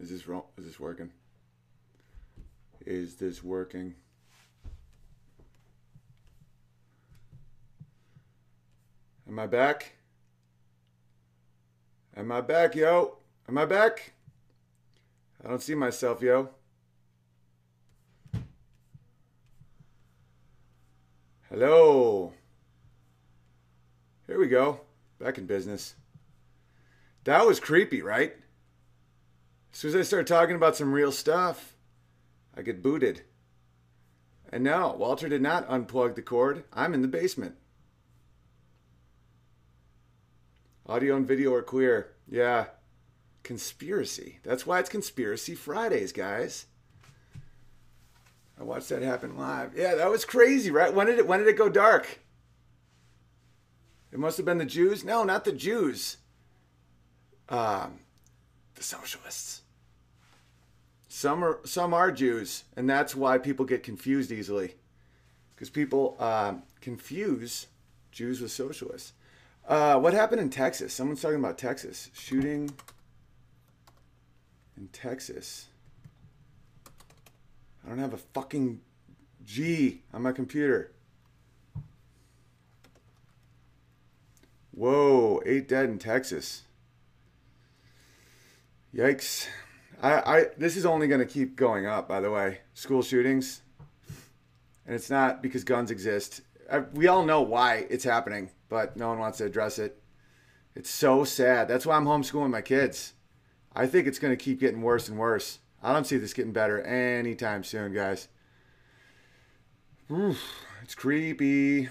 Is this wrong? Is this working? Is this working? Am I back? Am I back, yo? Am I back? I don't see myself, yo. Hello. Here we go. Back in business. That was creepy, right? As soon as I start talking about some real stuff, I get booted. And no, Walter did not unplug the cord. I'm in the basement. Audio and video are clear. Yeah. Conspiracy. That's why it's Conspiracy Fridays, guys. I watched that happen live. Yeah, that was crazy, right? When did it when did it go dark? It must have been the Jews. No, not the Jews. Um, the socialists. Some are some are Jews, and that's why people get confused easily, because people um, confuse Jews with socialists. Uh, what happened in Texas? Someone's talking about Texas shooting in Texas. I don't have a fucking G on my computer. Whoa, eight dead in Texas. Yikes. I, I this is only going to keep going up, by the way. School shootings. And it's not because guns exist. I, we all know why it's happening, but no one wants to address it. It's so sad. That's why I'm homeschooling my kids. I think it's going to keep getting worse and worse. I don't see this getting better anytime soon, guys. Oof, it's creepy.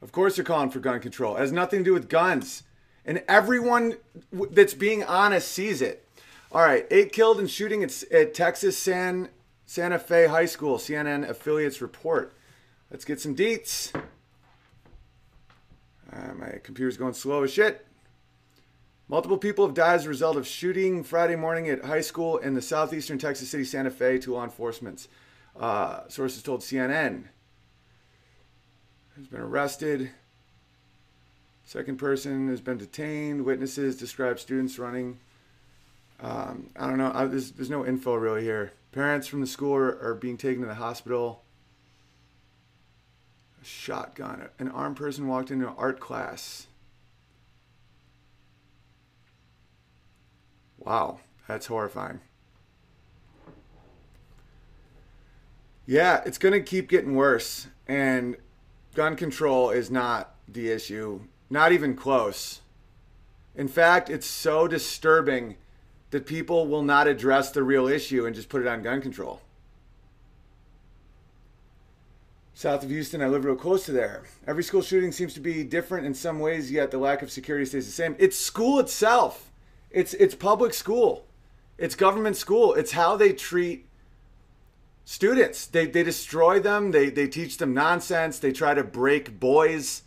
Of course, they're calling for gun control. It has nothing to do with guns. And everyone that's being honest sees it. All right, eight killed in shooting at, at Texas San Santa Fe High School. CNN affiliates report. Let's get some deets. Uh, my computer's going slow as shit. Multiple people have died as a result of shooting Friday morning at high school in the southeastern Texas city, Santa Fe, to law enforcement. Uh, sources told CNN. Has been arrested. Second person has been detained. Witnesses describe students running. Um, I don't know. I, there's, there's no info really here. Parents from the school are, are being taken to the hospital. A shotgun. An armed person walked into an art class. Wow, that's horrifying. Yeah, it's going to keep getting worse. And gun control is not the issue, not even close. In fact, it's so disturbing that people will not address the real issue and just put it on gun control. South of Houston, I live real close to there. Every school shooting seems to be different in some ways, yet the lack of security stays the same. It's school itself. It's it's public school. It's government school. It's how they treat students. They they destroy them. They they teach them nonsense. They try to break boys.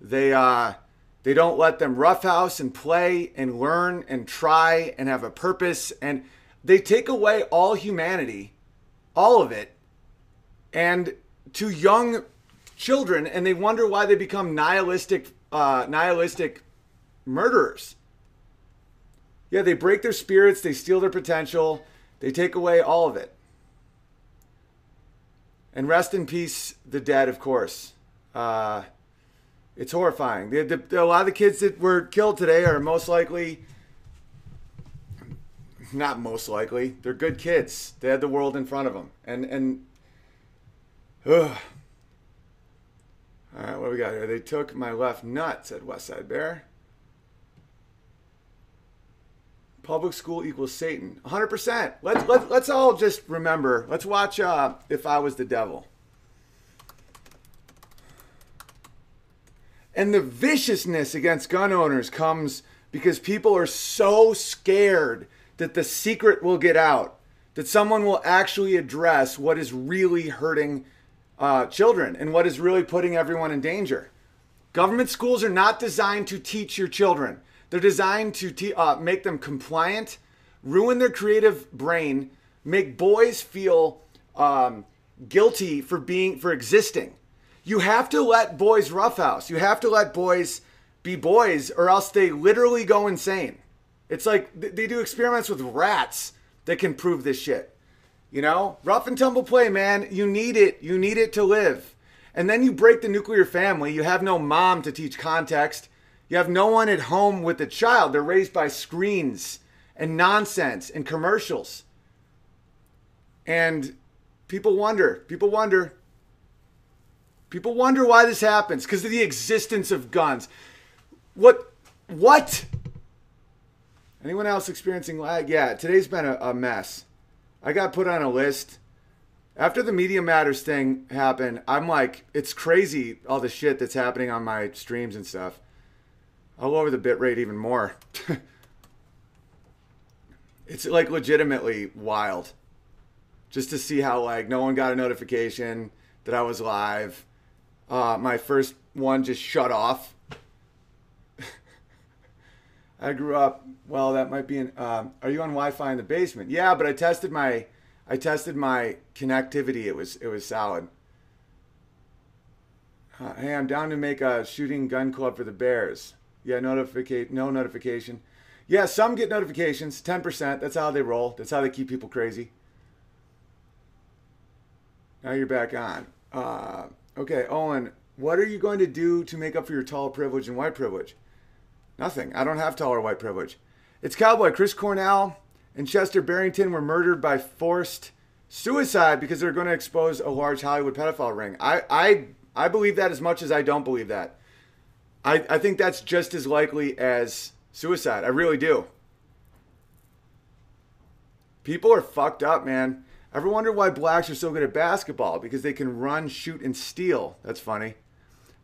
They uh they don't let them roughhouse and play and learn and try and have a purpose and they take away all humanity, all of it, and to young children, and they wonder why they become nihilistic, uh, nihilistic murderers. Yeah, they break their spirits, they steal their potential, they take away all of it. And rest in peace, the dead, of course. Uh, it's horrifying. The, the, a lot of the kids that were killed today are most likely, not most likely, they're good kids. They had the world in front of them. And, and, ugh. All right, what do we got here? They took my left nut, said Westside Bear. Public school equals Satan. 100%. Let's, let's, let's all just remember. Let's watch uh, If I Was the Devil. And the viciousness against gun owners comes because people are so scared that the secret will get out, that someone will actually address what is really hurting uh, children and what is really putting everyone in danger. Government schools are not designed to teach your children. They're designed to te- uh, make them compliant, ruin their creative brain, make boys feel um, guilty for being for existing. You have to let boys roughhouse. You have to let boys be boys, or else they literally go insane. It's like they do experiments with rats that can prove this shit. You know, rough and tumble play, man. You need it. You need it to live. And then you break the nuclear family. You have no mom to teach context. You have no one at home with the child. They're raised by screens and nonsense and commercials. And people wonder, people wonder, people wonder why this happens because of the existence of guns. What? What? Anyone else experiencing lag? Yeah, today's been a, a mess. I got put on a list. After the Media Matters thing happened, I'm like, it's crazy all the shit that's happening on my streams and stuff. I'll lower the bitrate even more. it's like legitimately wild. Just to see how like no one got a notification that I was live. Uh, my first one just shut off. I grew up. Well, that might be an. Um, are you on Wi-Fi in the basement? Yeah, but I tested my. I tested my connectivity. It was it was solid. Uh, hey, I'm down to make a shooting gun club for the Bears. Yeah, notificate. No notification. Yeah, some get notifications. Ten percent. That's how they roll. That's how they keep people crazy. Now you're back on. Uh, okay, Owen. What are you going to do to make up for your tall privilege and white privilege? Nothing. I don't have tall or white privilege. It's Cowboy. Chris Cornell and Chester Barrington were murdered by forced suicide because they're going to expose a large Hollywood pedophile ring. I, I, I believe that as much as I don't believe that. I, I think that's just as likely as suicide. I really do. People are fucked up, man. Ever wonder why blacks are so good at basketball? Because they can run, shoot, and steal. That's funny.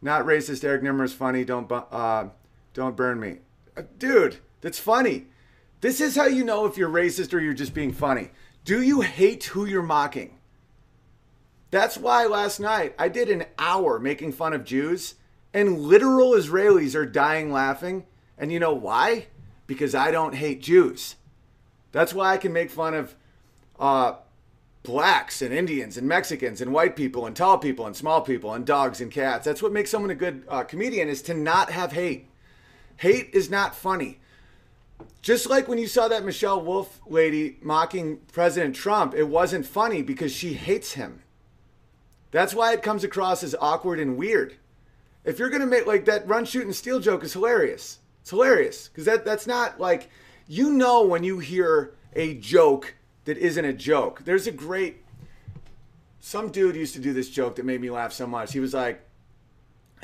Not racist. Eric Nimmer is funny. Don't uh, don't burn me. Uh, dude, that's funny. This is how you know if you're racist or you're just being funny. Do you hate who you're mocking? That's why last night I did an hour making fun of Jews, and literal Israelis are dying laughing. And you know why? Because I don't hate Jews. That's why I can make fun of uh, blacks and Indians and Mexicans and white people and tall people and small people and dogs and cats. That's what makes someone a good uh, comedian is to not have hate. Hate is not funny. Just like when you saw that Michelle Wolf lady mocking President Trump, it wasn't funny because she hates him. That's why it comes across as awkward and weird. If you're gonna make like that run, shoot, and steal joke is hilarious. It's hilarious because that that's not like you know when you hear a joke that isn't a joke. There's a great some dude used to do this joke that made me laugh so much. He was like,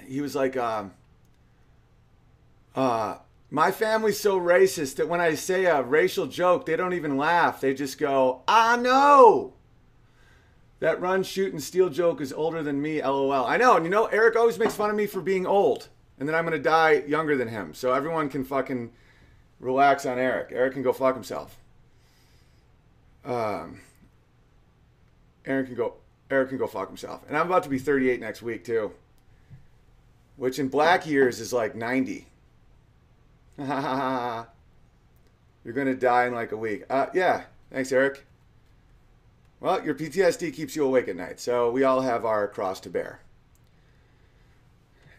he was like, um, uh, my family's so racist that when I say a racial joke, they don't even laugh. They just go, I know. That run, shoot, and steal joke is older than me, lol. I know, and you know, Eric always makes fun of me for being old, and then I'm gonna die younger than him. So everyone can fucking relax on Eric. Eric can go fuck himself. Um, Eric can go. Eric can go fuck himself. And I'm about to be 38 next week too, which in black years is like 90. You're gonna die in like a week. Uh, yeah. Thanks, Eric. Well, your PTSD keeps you awake at night, so we all have our cross to bear.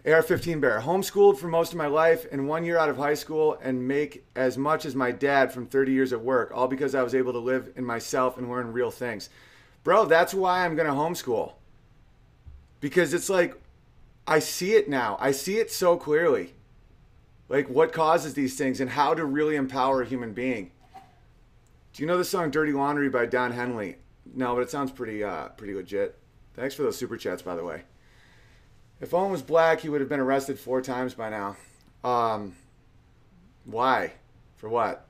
AR-15 bear. Homeschooled for most of my life and one year out of high school and make as much as my dad from 30 years of work, all because I was able to live in myself and learn real things. Bro, that's why I'm going to homeschool. Because it's like, I see it now. I see it so clearly like what causes these things and how to really empower a human being. Do you know the song "Dirty Laundry" by Don Henley? No, but it sounds pretty uh, pretty legit. Thanks for those super chats, by the way. If Owen was black, he would have been arrested four times by now. Um, why? For what?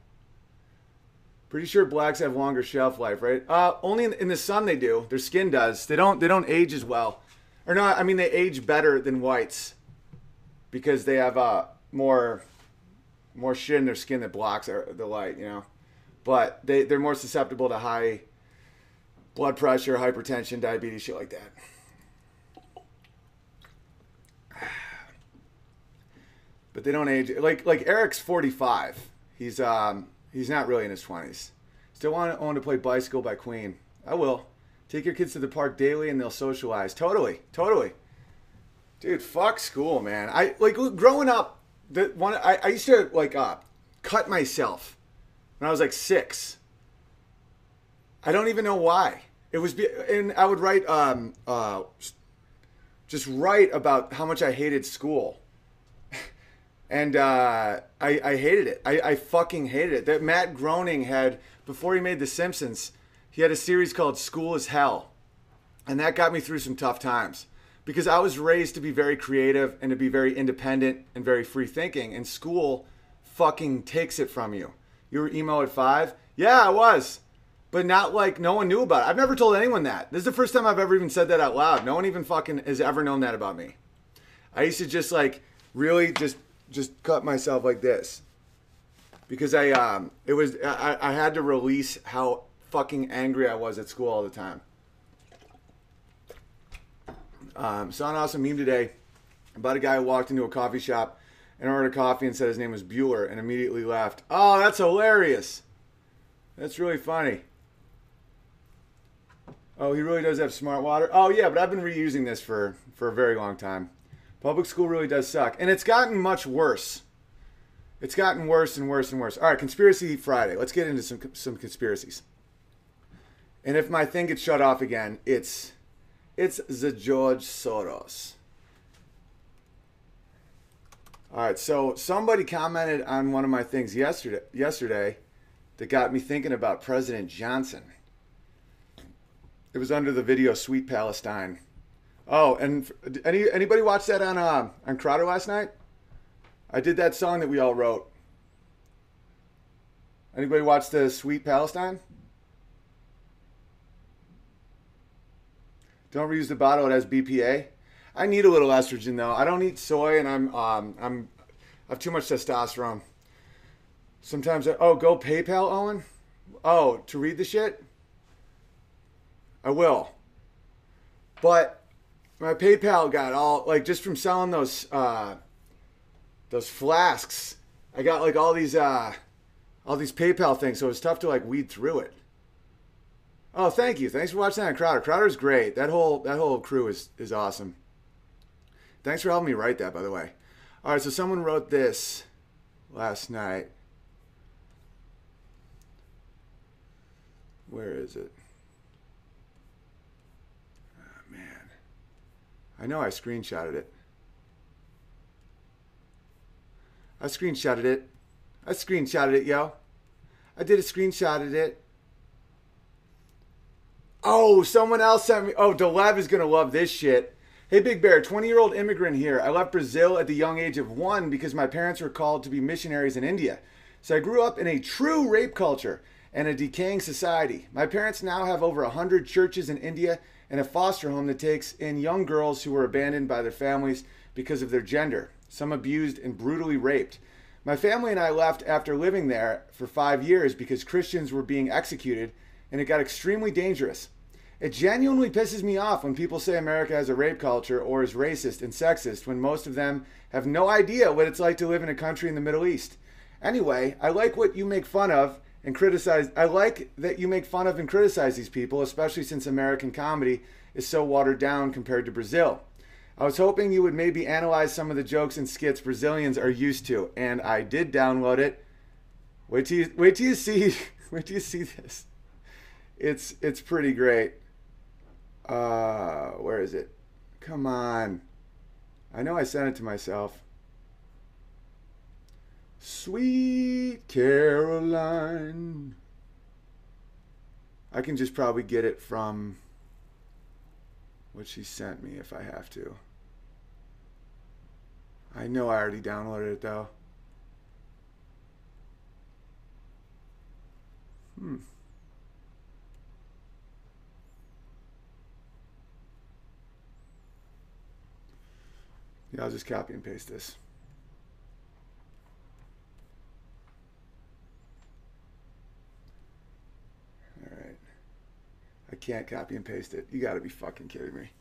Pretty sure blacks have longer shelf life, right? Uh, only in, in the sun they do. Their skin does. They don't. They don't age as well, or not. I mean, they age better than whites because they have uh, more more shit in their skin that blocks the light, you know. But they they're more susceptible to high blood pressure, hypertension, diabetes, shit like that. But they don't age like like Eric's 45. He's um he's not really in his 20s. Still want to, want to play Bicycle by Queen. I will. Take your kids to the park daily and they'll socialize. Totally. Totally. Dude, fuck school, man. I like growing up the one I, I used to like uh, cut myself when I was like six. I don't even know why. It was, be- and I would write, um, uh, just write about how much I hated school. And uh, I, I hated it. I, I fucking hated it. That Matt Groening had, before he made The Simpsons, he had a series called School is Hell. And that got me through some tough times because I was raised to be very creative and to be very independent and very free thinking. And school fucking takes it from you. You were emo at five? Yeah, I was. But not like no one knew about it. I've never told anyone that. This is the first time I've ever even said that out loud. No one even fucking has ever known that about me. I used to just like really just just cut myself like this because I um it was I, I had to release how fucking angry I was at school all the time. Um, saw an awesome meme today about a guy who walked into a coffee shop and ordered a coffee and said his name was Bueller and immediately laughed. Oh, that's hilarious. That's really funny. Oh, he really does have smart water. Oh yeah, but I've been reusing this for for a very long time. Public school really does suck, and it's gotten much worse. It's gotten worse and worse and worse. All right, conspiracy Friday. Let's get into some some conspiracies. And if my thing gets shut off again, it's it's the George Soros. All right, so somebody commented on one of my things yesterday yesterday that got me thinking about President Johnson. It was under the video "Sweet Palestine." Oh, and any anybody watch that on uh, on Crowder last night? I did that song that we all wrote. Anybody watch the "Sweet Palestine"? Don't reuse the bottle; it has BPA. I need a little estrogen though. I don't eat soy, and I'm um, I'm I have too much testosterone. Sometimes I, oh go PayPal Owen. Oh to read the shit. I will. But my PayPal got all like just from selling those uh, those flasks. I got like all these uh, all these PayPal things, so it's tough to like weed through it. Oh, thank you. Thanks for watching that Crowder. Crowder's great. That whole that whole crew is is awesome. Thanks for helping me write that, by the way. All right, so someone wrote this last night. Where is it? Oh, man. I know I screenshotted it. I screenshotted it. I screenshotted it, yo. I did a screenshot screenshotted it. Oh, someone else sent me. Oh, Delev is going to love this shit. Hey, Big Bear, 20 year old immigrant here. I left Brazil at the young age of one because my parents were called to be missionaries in India. So I grew up in a true rape culture and a decaying society. My parents now have over 100 churches in India and a foster home that takes in young girls who were abandoned by their families because of their gender, some abused and brutally raped. My family and I left after living there for five years because Christians were being executed and it got extremely dangerous. It genuinely pisses me off when people say America has a rape culture or is racist and sexist when most of them have no idea what it's like to live in a country in the Middle East. Anyway, I like what you make fun of and criticize. I like that you make fun of and criticize these people, especially since American comedy is so watered down compared to Brazil. I was hoping you would maybe analyze some of the jokes and skits Brazilians are used to, and I did download it. Wait till you, wait till you see wait till you see this. It's it's pretty great. Uh, where is it? Come on. I know I sent it to myself. Sweet Caroline. I can just probably get it from what she sent me if I have to. I know I already downloaded it though. Hmm. Yeah, I'll just copy and paste this. All right. I can't copy and paste it. You got to be fucking kidding me.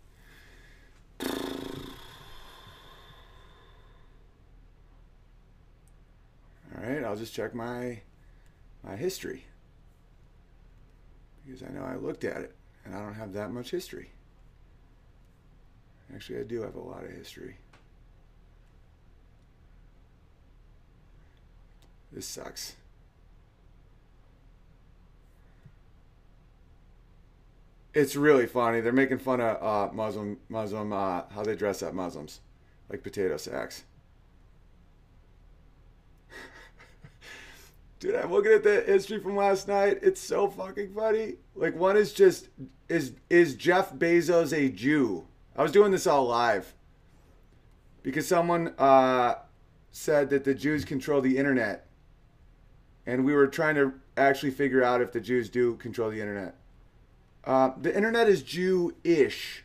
All right, I'll just check my my history because I know I looked at it and I don't have that much history. Actually, I do have a lot of history. This sucks. It's really funny. They're making fun of uh, Muslim Muslim uh, how they dress up Muslims, like potato sacks. Dude, I'm looking at the history from last night. It's so fucking funny. Like one is just is is Jeff Bezos a Jew? I was doing this all live because someone uh, said that the Jews control the internet, and we were trying to actually figure out if the Jews do control the internet. Uh, the internet is Jew-ish.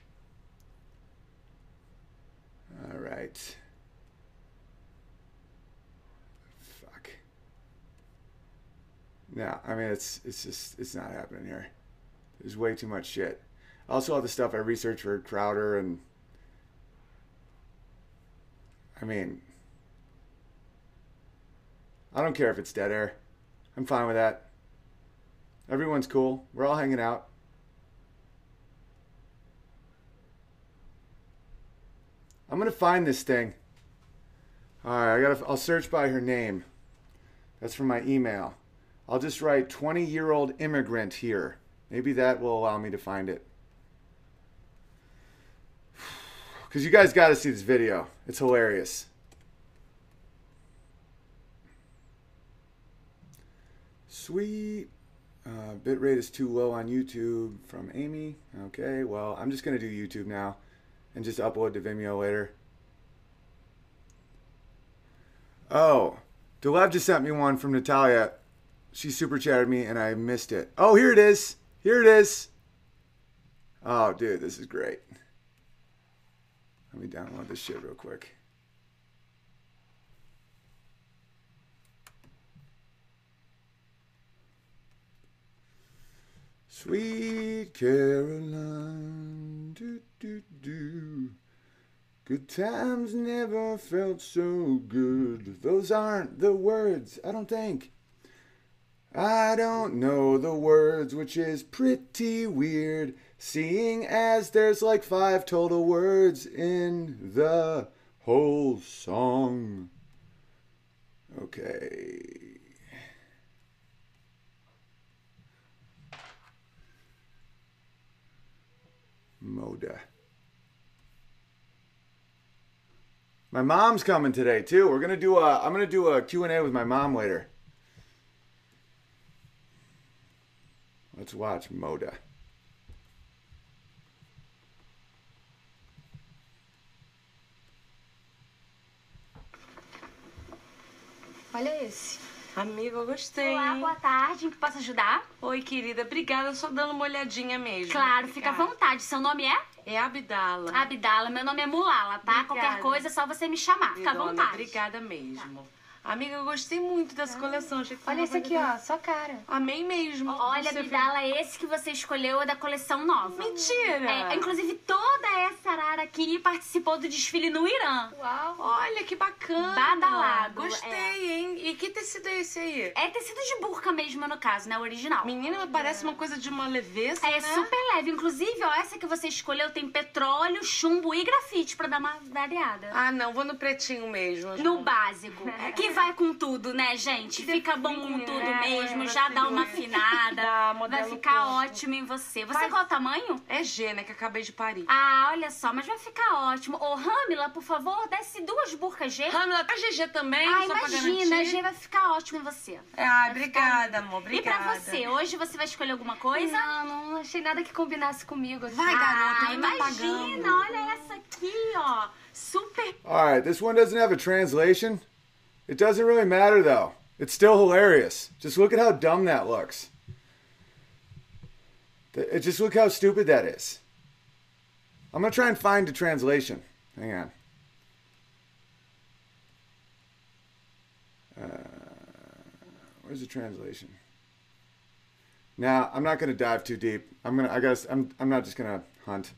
All right. Fuck. No, I mean it's it's just it's not happening here. There's way too much shit. Also, all the stuff I researched for Crowder and I mean, I don't care if it's dead air. I'm fine with that. Everyone's cool. We're all hanging out. I'm gonna find this thing. All right, I gotta. I'll search by her name. That's from my email. I'll just write 20 year old immigrant here. Maybe that will allow me to find it. Because you guys got to see this video. It's hilarious. Sweet. Uh, bitrate is too low on YouTube from Amy. Okay, well, I'm just going to do YouTube now and just upload to Vimeo later. Oh, Delev just sent me one from Natalia. She super chatted me and I missed it. Oh, here it is. Here it is. Oh, dude, this is great. Let me download this shit real quick. Sweet Caroline, do, do, do. Good times never felt so good. Those aren't the words, I don't think. I don't know the words, which is pretty weird, seeing as there's like five total words in the whole song. Okay. Moda. My mom's coming today too. We're gonna do a. I'm gonna do a Q and A with my mom later. Let's watch Moda. Olha esse. Amiga, eu gostei. Olá, boa tarde. Posso ajudar? Oi, querida. Obrigada. Só dando uma olhadinha mesmo. Claro, fica à vontade. Seu nome é? É Abdala. Abdala. Meu nome é Mulala, tá? Obrigada. Qualquer coisa é só você me chamar. Fica à vontade. Obrigada mesmo. Amiga, eu gostei muito dessa coleção. Achei que foi Olha esse aqui, ó, sua cara. Amei mesmo. Olha, Você Abdala, esse que você escolheu é da coleção nova. Mentira! É, inclusive, toda essa arara aqui participou do desfile no Irã. Uau. Olha que bacana. Badalado, Gostei, é. hein? E que tecido é esse aí? É tecido de burca mesmo, no caso, né? O original. Menina, parece uma coisa de uma leveza, É né? super leve. Inclusive, ó, essa que você escolheu tem petróleo, chumbo e grafite pra dar uma variada. Ah, não. Vou no pretinho mesmo. No básico. Que vai com tudo, né, gente? Fica bom com tudo É, mesmo, já dá uma afinada. Vai ficar ótimo em você. Você Vai- qual o tamanho? É G, né? Que acabei de parir. Ah, olha só, mas vai ficar ótimo. Ô, Ramila, por favor, desce duas burcas G. Ramila, tá GG também? Ah, só pra imagina, garantir? G vai ficar ótimo em você. Ah, Vai obrigada, amor. E Obrigada. pra você, hoje você vai escolher alguma coisa? Não, não achei nada que combinasse comigo. Vai, garota, ah, eu tô imagina, pagando. olha essa aqui, ó. Super All right, this one doesn't have a translation. It doesn't really matter though. It's still hilarious. Just look at how dumb that looks. Just look how stupid that is. I'm gonna try and find a translation. Hang on. Uh, where's the translation? Now I'm not gonna dive too deep. I'm gonna. I guess I'm. I'm not just gonna hunt.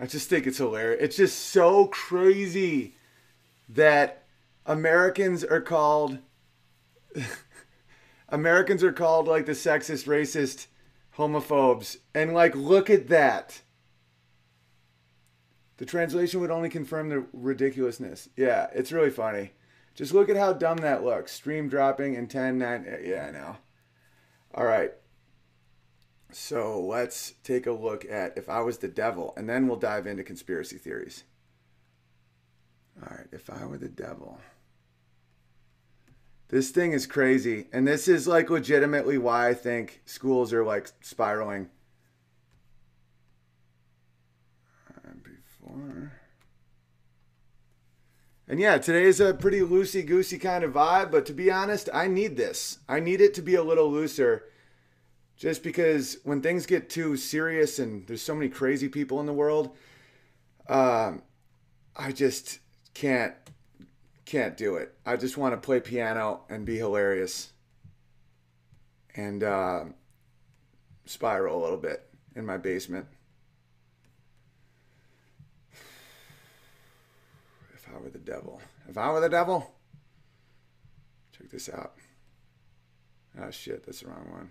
I just think it's hilarious. It's just so crazy that Americans are called Americans are called like the sexist, racist, homophobes. And like look at that. The translation would only confirm the ridiculousness. Yeah, it's really funny. Just look at how dumb that looks. Stream dropping in 10 9 Yeah, I know. All right. So let's take a look at if I was the devil, and then we'll dive into conspiracy theories. All right, if I were the devil. This thing is crazy. And this is like legitimately why I think schools are like spiraling. Before. And yeah, today is a pretty loosey goosey kind of vibe, but to be honest, I need this. I need it to be a little looser just because when things get too serious and there's so many crazy people in the world, um, I just can't can't do it. I just want to play piano and be hilarious and uh, spiral a little bit in my basement. If I were the devil, if I were the devil, check this out. Oh shit, that's the wrong one.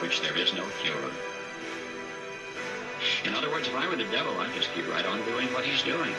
which there is no cure. In other words, if I were the devil, I'd just keep right on doing what he's doing.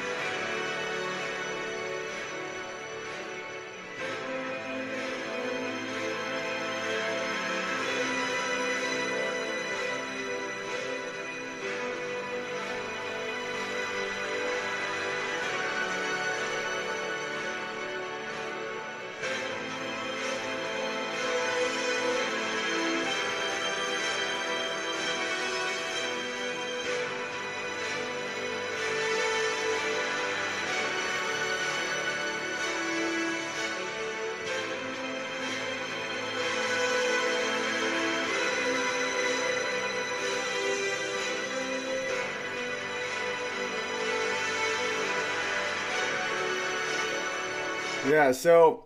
Yeah, so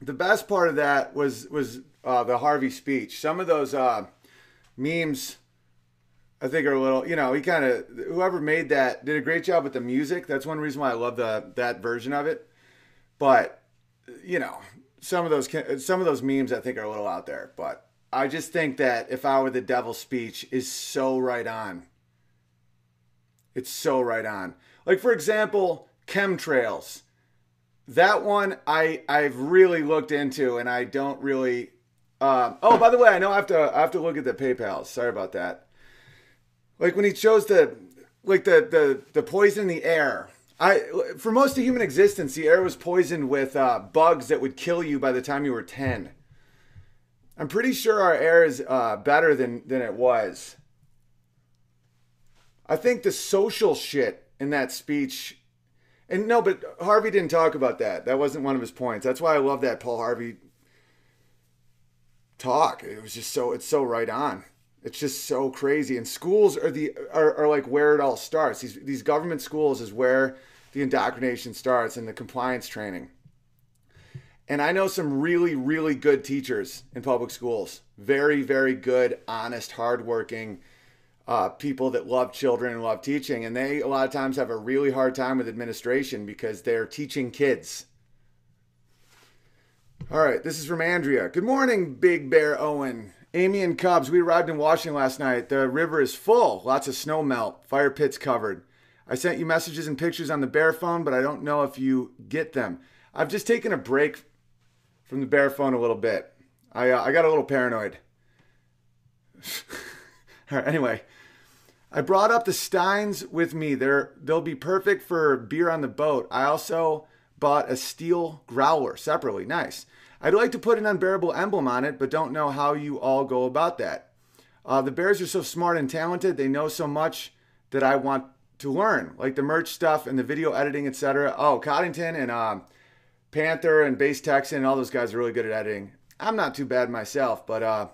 the best part of that was was uh, the Harvey speech. Some of those uh, memes, I think, are a little. You know, he kind of whoever made that did a great job with the music. That's one reason why I love the that version of it. But you know, some of those some of those memes I think are a little out there, but I just think that if I were the devil's speech is so right on. It's so right on. Like for example, chemtrails. That one I I've really looked into and I don't really um, oh, by the way, I know I have to I have to look at the PayPal. Sorry about that. Like when he chose the like the the the poison in the air. I for most of human existence, the air was poisoned with uh, bugs that would kill you by the time you were ten. I'm pretty sure our air is uh, better than than it was. I think the social shit in that speech, and no, but Harvey didn't talk about that. That wasn't one of his points. That's why I love that Paul Harvey talk. It was just so it's so right on. It's just so crazy. And schools are the are, are like where it all starts. These these government schools is where the indoctrination starts and the compliance training. And I know some really, really good teachers in public schools. Very, very good, honest, hardworking uh, people that love children and love teaching. And they, a lot of times, have a really hard time with administration because they're teaching kids. All right, this is from Andrea. Good morning, Big Bear Owen. Amy and Cubs, we arrived in Washington last night. The river is full, lots of snow melt, fire pits covered. I sent you messages and pictures on the bear phone, but I don't know if you get them. I've just taken a break from the bear phone a little bit. I, uh, I got a little paranoid. All right, anyway, I brought up the Steins with me. They're, they'll be perfect for beer on the boat. I also bought a steel growler separately. Nice. I'd like to put an unbearable emblem on it, but don't know how you all go about that. Uh, the Bears are so smart and talented. They know so much that I want to learn, like the merch stuff and the video editing, etc. Oh, Coddington and um, Panther and Base Texan, all those guys are really good at editing. I'm not too bad myself, but uh,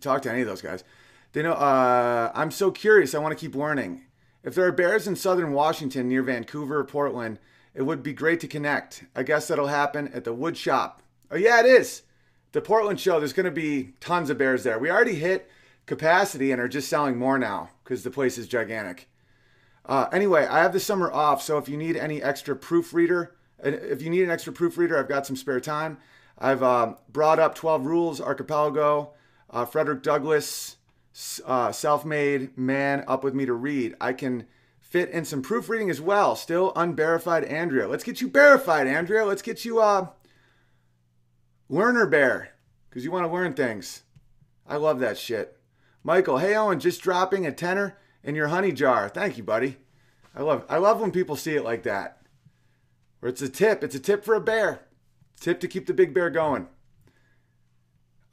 talk to any of those guys. They know uh, I'm so curious. I want to keep learning. If there are bears in southern Washington near Vancouver or Portland, it would be great to connect. I guess that'll happen at the wood shop. Oh, yeah, it is. The Portland show, there's going to be tons of bears there. We already hit capacity and are just selling more now because the place is gigantic. Uh, anyway, I have the summer off, so if you need any extra proofreader, if you need an extra proofreader, I've got some spare time. I've uh, brought up 12 Rules, Archipelago, uh, Frederick Douglass, uh, Self Made Man Up With Me to Read. I can fit in some proofreading as well. Still unverified Andrea. Let's get you verified, Andrea. Let's get you uh, Learner Bear, because you want to learn things. I love that shit. Michael, hey Owen, just dropping a tenner in your honey jar. Thank you, buddy. I love I love when people see it like that. Or it's a tip. It's a tip for a bear. Tip to keep the big bear going.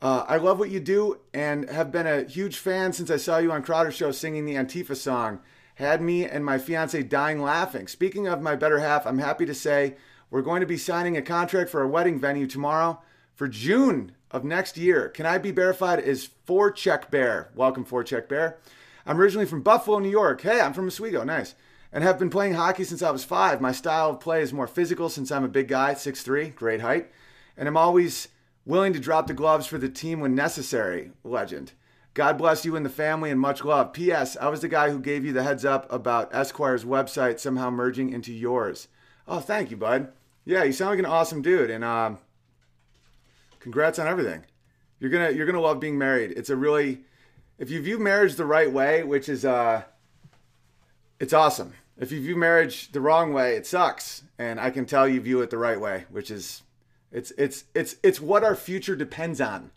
Uh, I love what you do and have been a huge fan since I saw you on Crowder Show singing the Antifa song. Had me and my fiance dying laughing. Speaking of my better half, I'm happy to say we're going to be signing a contract for a wedding venue tomorrow for June of next year. Can I be verified as Forecheck Bear? Welcome, Forecheck Bear. I'm originally from Buffalo, New York. Hey, I'm from Oswego. Nice. And have been playing hockey since I was five. My style of play is more physical since I'm a big guy, 6'3, great height. And I'm always willing to drop the gloves for the team when necessary. Legend. God bless you and the family and much love. P.S. I was the guy who gave you the heads up about Esquire's website somehow merging into yours. Oh, thank you, bud. Yeah, you sound like an awesome dude. And, um, congrats on everything. You're gonna you're gonna love being married. It's a really if you view marriage the right way, which is uh it's awesome. If you view marriage the wrong way, it sucks. And I can tell you view it the right way, which is it's it's it's it's what our future depends on.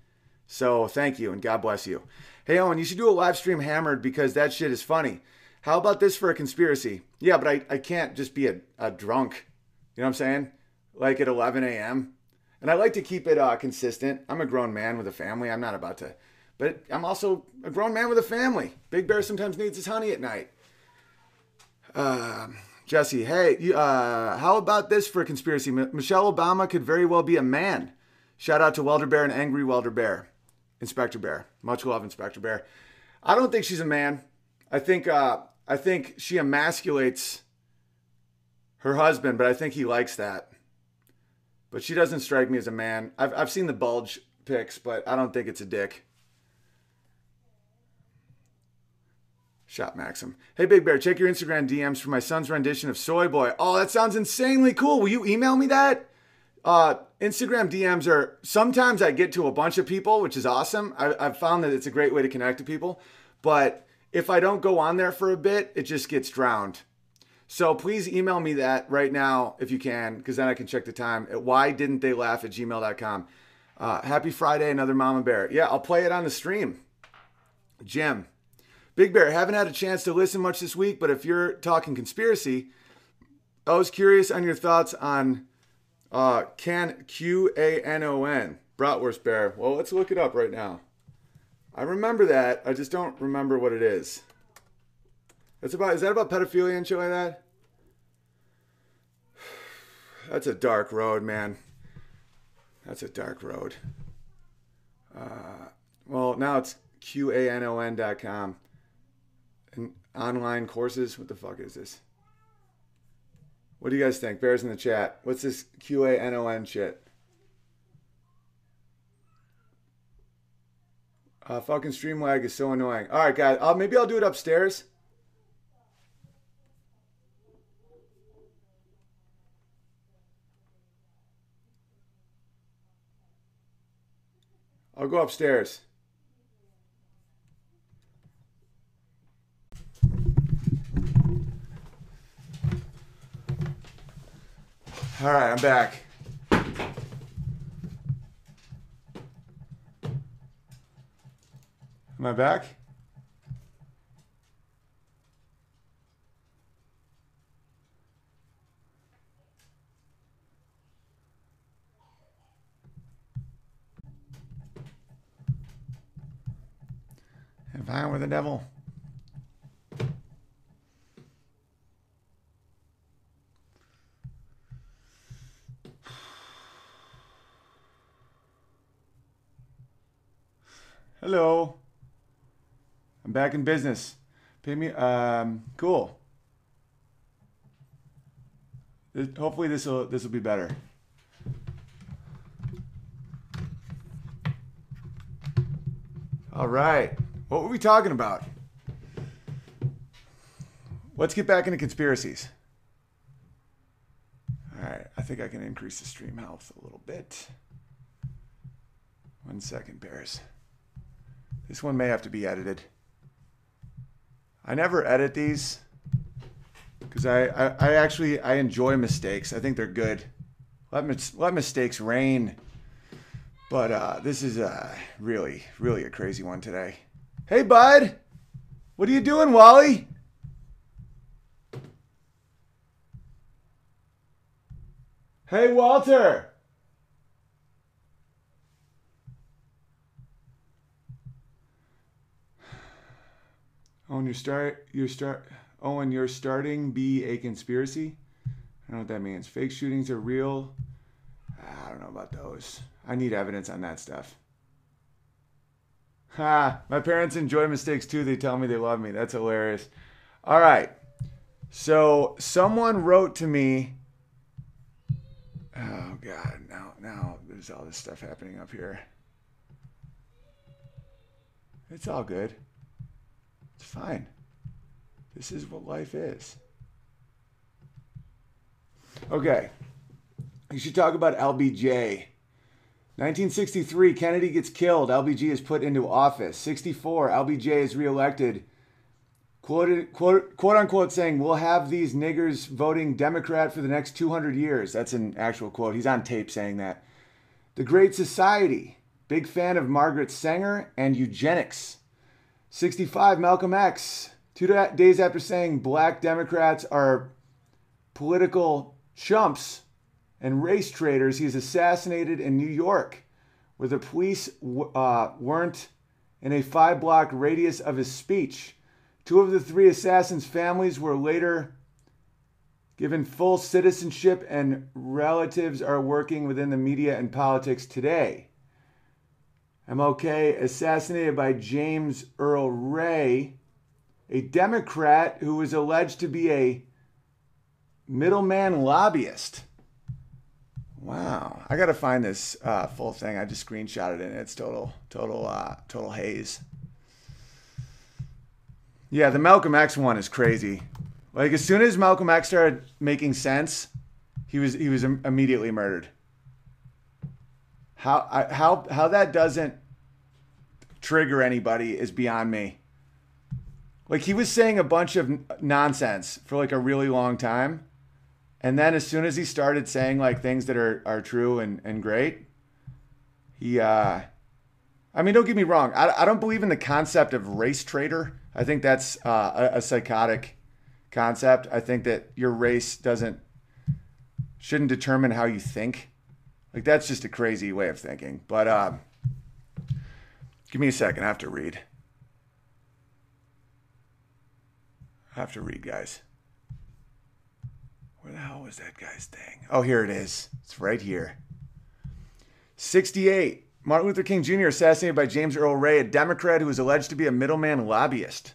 So thank you and God bless you. Hey Owen, you should do a live stream hammered because that shit is funny. How about this for a conspiracy? Yeah, but I, I can't just be a, a drunk. You know what I'm saying? Like at 11 a.m. And I like to keep it uh, consistent. I'm a grown man with a family. I'm not about to, but I'm also a grown man with a family. Big Bear sometimes needs his honey at night. Uh, Jesse, hey, uh, how about this for a conspiracy? M- Michelle Obama could very well be a man. Shout out to Welder Bear and Angry Welder Bear, Inspector Bear. Much love, Inspector Bear. I don't think she's a man. I think uh, I think she emasculates her husband, but I think he likes that but she doesn't strike me as a man. I've, I've seen the bulge pics, but I don't think it's a dick. Shot Maxim. Hey, Big Bear, check your Instagram DMs for my son's rendition of Soy Boy. Oh, that sounds insanely cool. Will you email me that? Uh, Instagram DMs are sometimes I get to a bunch of people, which is awesome. I, I've found that it's a great way to connect to people. But if I don't go on there for a bit, it just gets drowned. So please email me that right now if you can, because then I can check the time at why didn't they laugh at gmail.com. Uh, happy Friday, another Mama Bear. Yeah, I'll play it on the stream. Jim. Big Bear, haven't had a chance to listen much this week, but if you're talking conspiracy, I was curious on your thoughts on uh, can Q A N O N Bratwurst Bear. Well, let's look it up right now. I remember that. I just don't remember what it is. That's about. Is that about pedophilia and shit like that? That's a dark road, man. That's a dark road. Uh, well, now it's qanon.com. Online courses. What the fuck is this? What do you guys think? Bears in the chat. What's this QANON shit? Uh, fucking stream lag is so annoying. All right, guys. Uh, maybe I'll do it upstairs. I'll go upstairs. All right, I'm back. Am I back? If I were the devil. Hello. I'm back in business. Pay me. Um, cool. Hopefully this will this will be better. All right. What were we talking about? Let's get back into conspiracies. All right. I think I can increase the stream health a little bit. One second, Bears. This one may have to be edited. I never edit these because I, I, I actually I enjoy mistakes. I think they're good. Let mis- let mistakes reign. But uh, this is uh, really really a crazy one today. Hey bud, what are you doing, Wally? Hey Walter. Owen, you're start you're start Owen, you're starting be a conspiracy. I don't know what that means. Fake shootings are real. Ah, I don't know about those. I need evidence on that stuff. Ha! My parents enjoy mistakes too. They tell me they love me. That's hilarious. All right. So someone wrote to me. Oh God! Now, now there's all this stuff happening up here. It's all good. It's fine. This is what life is. Okay. You should talk about LBJ. 1963, Kennedy gets killed. LBJ is put into office. 64, LBJ is reelected. Quoted, quote, quote unquote saying, We'll have these niggers voting Democrat for the next 200 years. That's an actual quote. He's on tape saying that. The Great Society. Big fan of Margaret Sanger and eugenics. 65, Malcolm X. Two days after saying black Democrats are political chumps and race traitors, he is assassinated in New York, where the police uh, weren't in a five block radius of his speech. Two of the three assassins' families were later given full citizenship, and relatives are working within the media and politics today. MLK assassinated by James Earl Ray, a Democrat who was alleged to be a middleman lobbyist. Wow, I gotta find this uh, full thing. I just screenshotted it. And it's total, total, uh, total haze. Yeah, the Malcolm X one is crazy. Like as soon as Malcolm X started making sense, he was he was im- immediately murdered. How I, how how that doesn't trigger anybody is beyond me. Like he was saying a bunch of nonsense for like a really long time. And then as soon as he started saying like things that are, are true and, and great, he uh I mean don't get me wrong, I, I don't believe in the concept of race traitor. I think that's uh, a, a psychotic concept. I think that your race doesn't shouldn't determine how you think. Like that's just a crazy way of thinking. But uh, give me a second. I have to read. I have to read, guys. Where the hell was that guy's thing? Oh, here it is. It's right here. 68. Martin Luther King Jr. assassinated by James Earl Ray, a Democrat who was alleged to be a middleman lobbyist.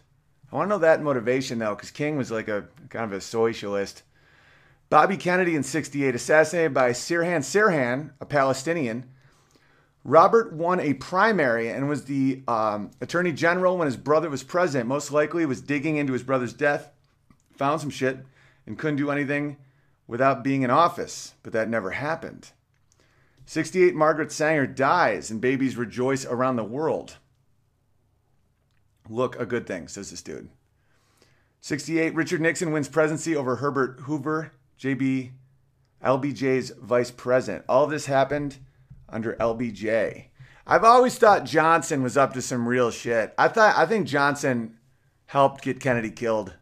I want to know that motivation, though, because King was like a kind of a socialist. Bobby Kennedy in 68, assassinated by Sirhan Sirhan, a Palestinian. Robert won a primary and was the um, attorney general when his brother was president. Most likely was digging into his brother's death, found some shit, and couldn't do anything without being in office, but that never happened. 68, Margaret Sanger dies and babies rejoice around the world. Look, a good thing, says this dude. 68, Richard Nixon wins presidency over Herbert Hoover, JB, LBJ's vice president. All this happened under LBJ. I've always thought Johnson was up to some real shit. I thought I think Johnson helped get Kennedy killed.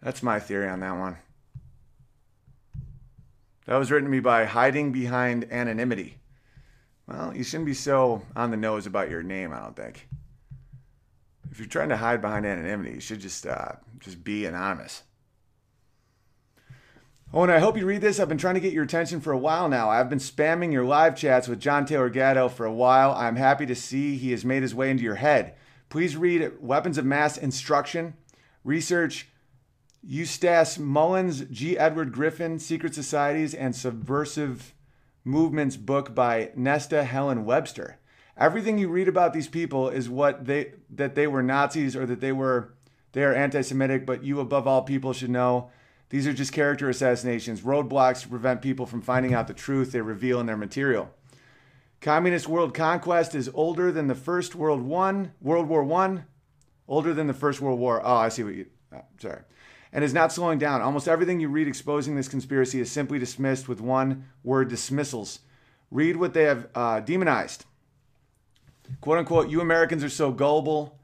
That's my theory on that one. That was written to me by hiding behind anonymity. Well, you shouldn't be so on the nose about your name, I don't think. If you're trying to hide behind anonymity, you should just uh, just be anonymous. Oh, and I hope you read this. I've been trying to get your attention for a while now. I've been spamming your live chats with John Taylor Gatto for a while. I'm happy to see he has made his way into your head. Please read Weapons of Mass Instruction, research Eustace Mullins, G. Edward Griffin, Secret Societies and Subversive Movements book by Nesta Helen Webster. Everything you read about these people is what they that they were Nazis or that they were they are anti-Semitic, but you above all people should know these are just character assassinations, roadblocks to prevent people from finding out the truth they reveal in their material. Communist world conquest is older than the First World One, World War One, older than the First World War. Oh, I see what you. Oh, sorry, and is not slowing down. Almost everything you read exposing this conspiracy is simply dismissed with one word dismissals. Read what they have uh, demonized. "Quote unquote," you Americans are so gullible.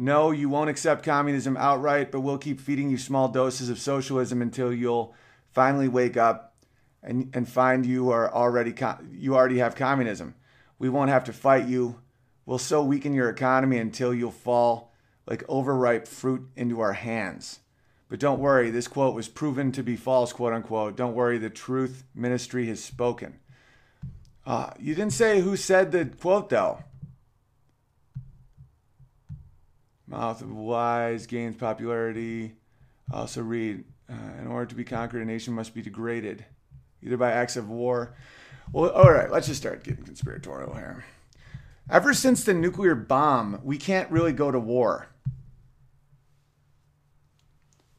No, you won't accept communism outright, but we'll keep feeding you small doses of socialism until you'll finally wake up and, and find you are already you already have communism. We won't have to fight you. We'll so weaken your economy until you'll fall like overripe fruit into our hands. But don't worry, this quote was proven to be false, quote unquote. Don't worry, the truth ministry has spoken. Uh, you didn't say who said the quote, though. Mouth of wise gains popularity. Also read, uh, in order to be conquered, a nation must be degraded, either by acts of war. Well, all right, let's just start getting conspiratorial here. Ever since the nuclear bomb, we can't really go to war.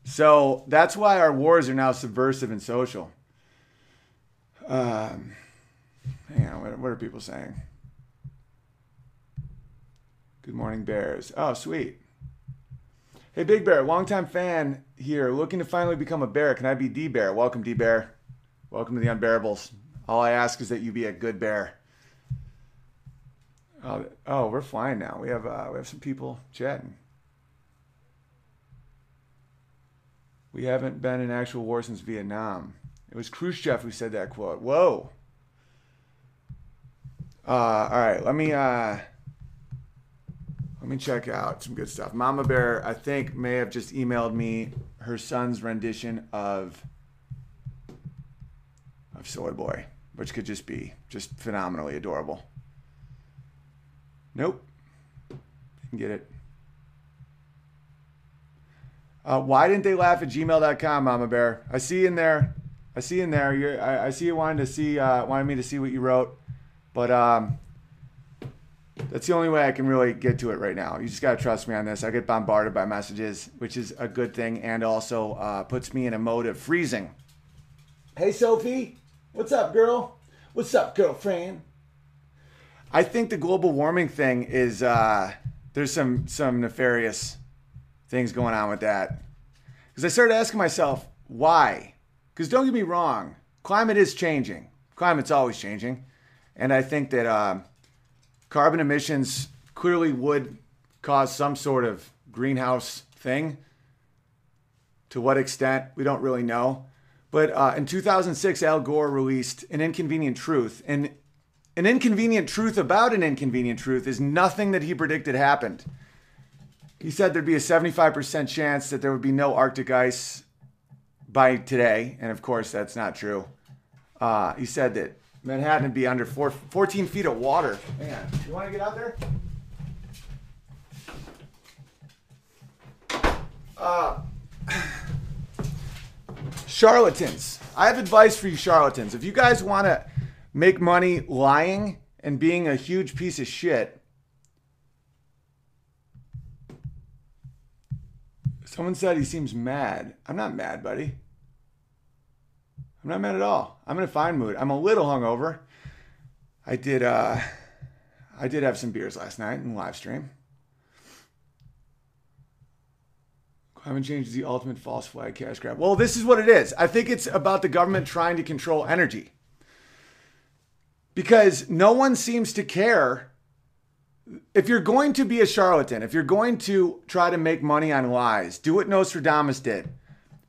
So that's why our wars are now subversive and social. Um, hang on, what, what are people saying? Good morning, Bears. Oh, sweet. Hey, Big Bear, longtime fan here, looking to finally become a bear. Can I be D Bear? Welcome, D Bear. Welcome to the Unbearables. All I ask is that you be a good bear. Oh, oh we're flying now. We have uh, we have some people chatting. We haven't been in actual war since Vietnam. It was Khrushchev who said that quote. Whoa. Uh, all right, let me uh, me check out some good stuff. Mama Bear, I think, may have just emailed me her son's rendition of of Soy Boy, which could just be just phenomenally adorable. Nope. Didn't get it. Uh, why didn't they laugh at gmail.com, Mama Bear? I see in there. I see you in there. I, I see you wanted to see, uh, wanted me to see what you wrote, but um, that's the only way I can really get to it right now. You just gotta trust me on this. I get bombarded by messages, which is a good thing, and also uh, puts me in a mode of freezing. Hey, Sophie, what's up, girl? What's up, girlfriend? I think the global warming thing is uh, there's some some nefarious things going on with that. Because I started asking myself why. Because don't get me wrong, climate is changing. Climate's always changing, and I think that uh, carbon emissions clearly would cause some sort of greenhouse thing. To what extent, we don't really know. But uh, in 2006, Al Gore released An Inconvenient Truth. And an inconvenient truth about an inconvenient truth is nothing that he predicted happened. He said there'd be a 75% chance that there would be no Arctic ice by today. And of course, that's not true. Uh, he said that Manhattan would be under four, 14 feet of water. Man, you want to get out there? Uh, charlatans. I have advice for you, charlatans. If you guys want to make money lying and being a huge piece of shit, someone said he seems mad. I'm not mad, buddy. I'm not mad at all. I'm in a fine mood. I'm a little hungover. I did uh I did have some beers last night in live stream. Climate change is the ultimate false flag cash grab. Well, this is what it is. I think it's about the government trying to control energy. Because no one seems to care. If you're going to be a charlatan, if you're going to try to make money on lies, do what Nostradamus did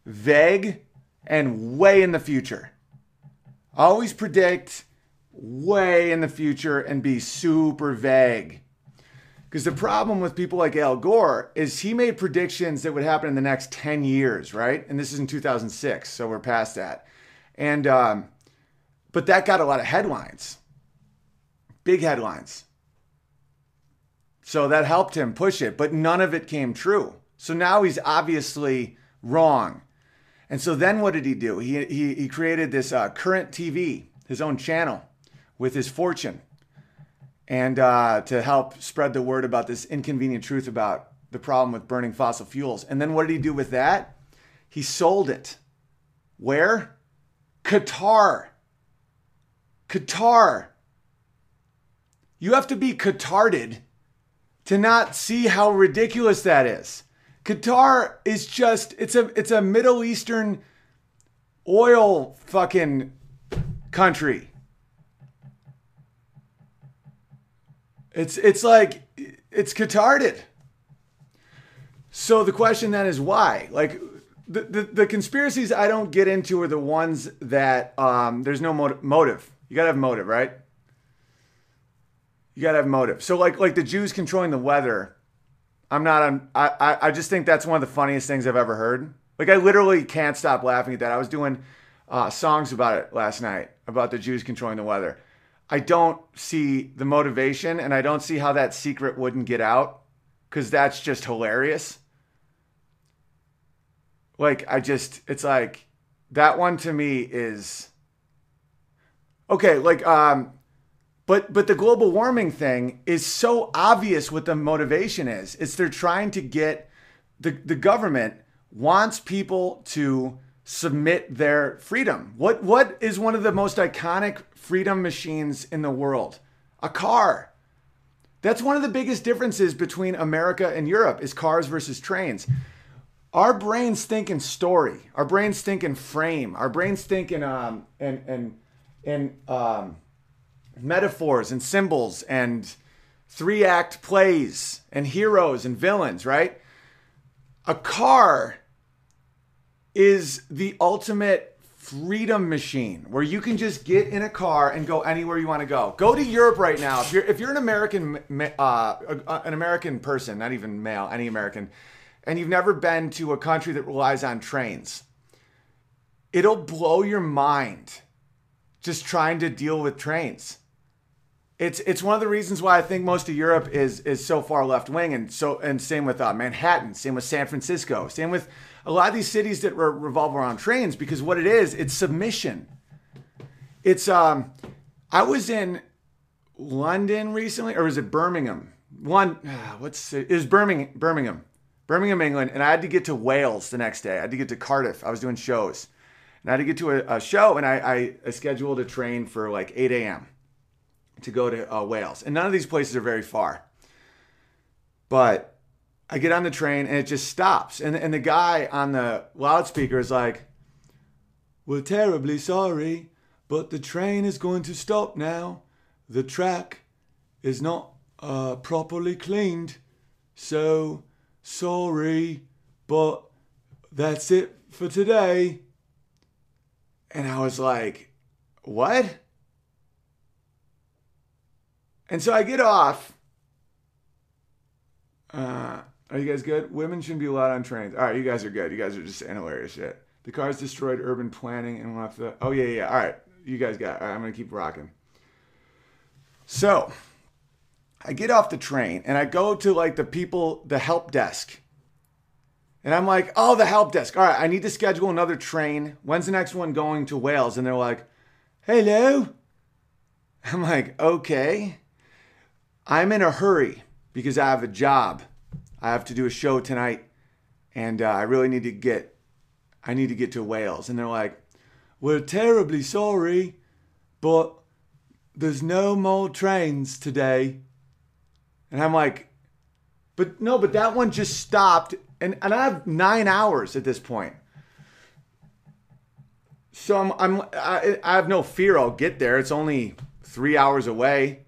vague and way in the future. Always predict way in the future and be super vague. Because the problem with people like Al Gore is he made predictions that would happen in the next 10 years, right? And this is in 2006, so we're past that. And, um, but that got a lot of headlines, big headlines. So that helped him push it, but none of it came true. So now he's obviously wrong. And so then what did he do? He, he, he created this uh, current TV, his own channel with his fortune and uh, to help spread the word about this inconvenient truth about the problem with burning fossil fuels. And then what did he do with that? He sold it. Where? Qatar. Qatar. You have to be Qatarded to not see how ridiculous that is. Qatar is just it's a it's a Middle Eastern oil fucking country. It's it's like it's catarded. So the question then is why? Like the, the, the conspiracies I don't get into are the ones that um, there's no motive. motive. You gotta have motive, right? You gotta have motive. So like like the Jews controlling the weather. I'm not on. I, I just think that's one of the funniest things I've ever heard. Like I literally can't stop laughing at that. I was doing uh, songs about it last night about the Jews controlling the weather. I don't see the motivation and I don't see how that secret wouldn't get out because that's just hilarious. Like, I just, it's like, that one to me is okay. Like, um, but but the global warming thing is so obvious what the motivation is. It's they're trying to get the the government wants people to submit their freedom. What what is one of the most iconic freedom machines in the world? A car. That's one of the biggest differences between America and Europe is cars versus trains. Our brains think in story. Our brains think in frame. Our brains think in um and and in um metaphors and symbols and three act plays and heroes and villains, right? A car is the ultimate freedom machine where you can just get in a car and go anywhere you want to go. Go to Europe right now. If you're if you're an American uh, an American person, not even male, any American, and you've never been to a country that relies on trains, it'll blow your mind just trying to deal with trains. It's it's one of the reasons why I think most of Europe is is so far left wing and so and same with uh, Manhattan, same with San Francisco, same with a lot of these cities that re- revolve around trains because what it is, it's submission. It's um, I was in London recently, or was it Birmingham? One, what's it? was Birmingham, Birmingham, Birmingham, England, and I had to get to Wales the next day. I had to get to Cardiff. I was doing shows, And I had to get to a, a show, and I, I scheduled a train for like 8 a.m. to go to uh, Wales. And none of these places are very far. But I get on the train, and it just stops. And, and the guy on the loudspeaker is like, We're terribly sorry, but the train is going to stop now. The track is not uh, properly cleaned. So sorry, but that's it for today. And I was like, what? And so I get off. Uh, are you guys good? Women shouldn't be allowed on trains. All right, you guys are good. You guys are just hilarious shit. The cars destroyed urban planning and left the. Oh, yeah, yeah. All right. You guys got right, I'm going to keep rocking. So I get off the train and I go to like the people, the help desk. And I'm like, oh, the help desk. All right, I need to schedule another train. When's the next one going to Wales? And they're like, hello. I'm like, okay. I'm in a hurry because I have a job. I have to do a show tonight, and uh, I really need to get. I need to get to Wales. And they're like, we're terribly sorry, but there's no more trains today. And I'm like, but no, but that one just stopped. And, and I have nine hours at this point. So I'm, I'm I, I have no fear I'll get there. It's only three hours away,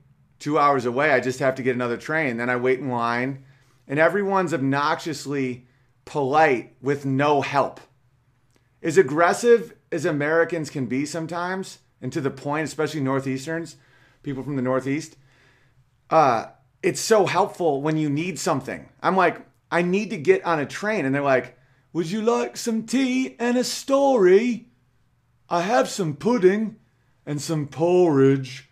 two hours away. I just have to get another train. Then I wait in line, and everyone's obnoxiously polite with no help. As aggressive as Americans can be sometimes, and to the point, especially Northeasterns, people from the Northeast, uh, it's so helpful when you need something. I'm like, I need to get on a train. And they're like, Would you like some tea and a story? I have some pudding and some porridge.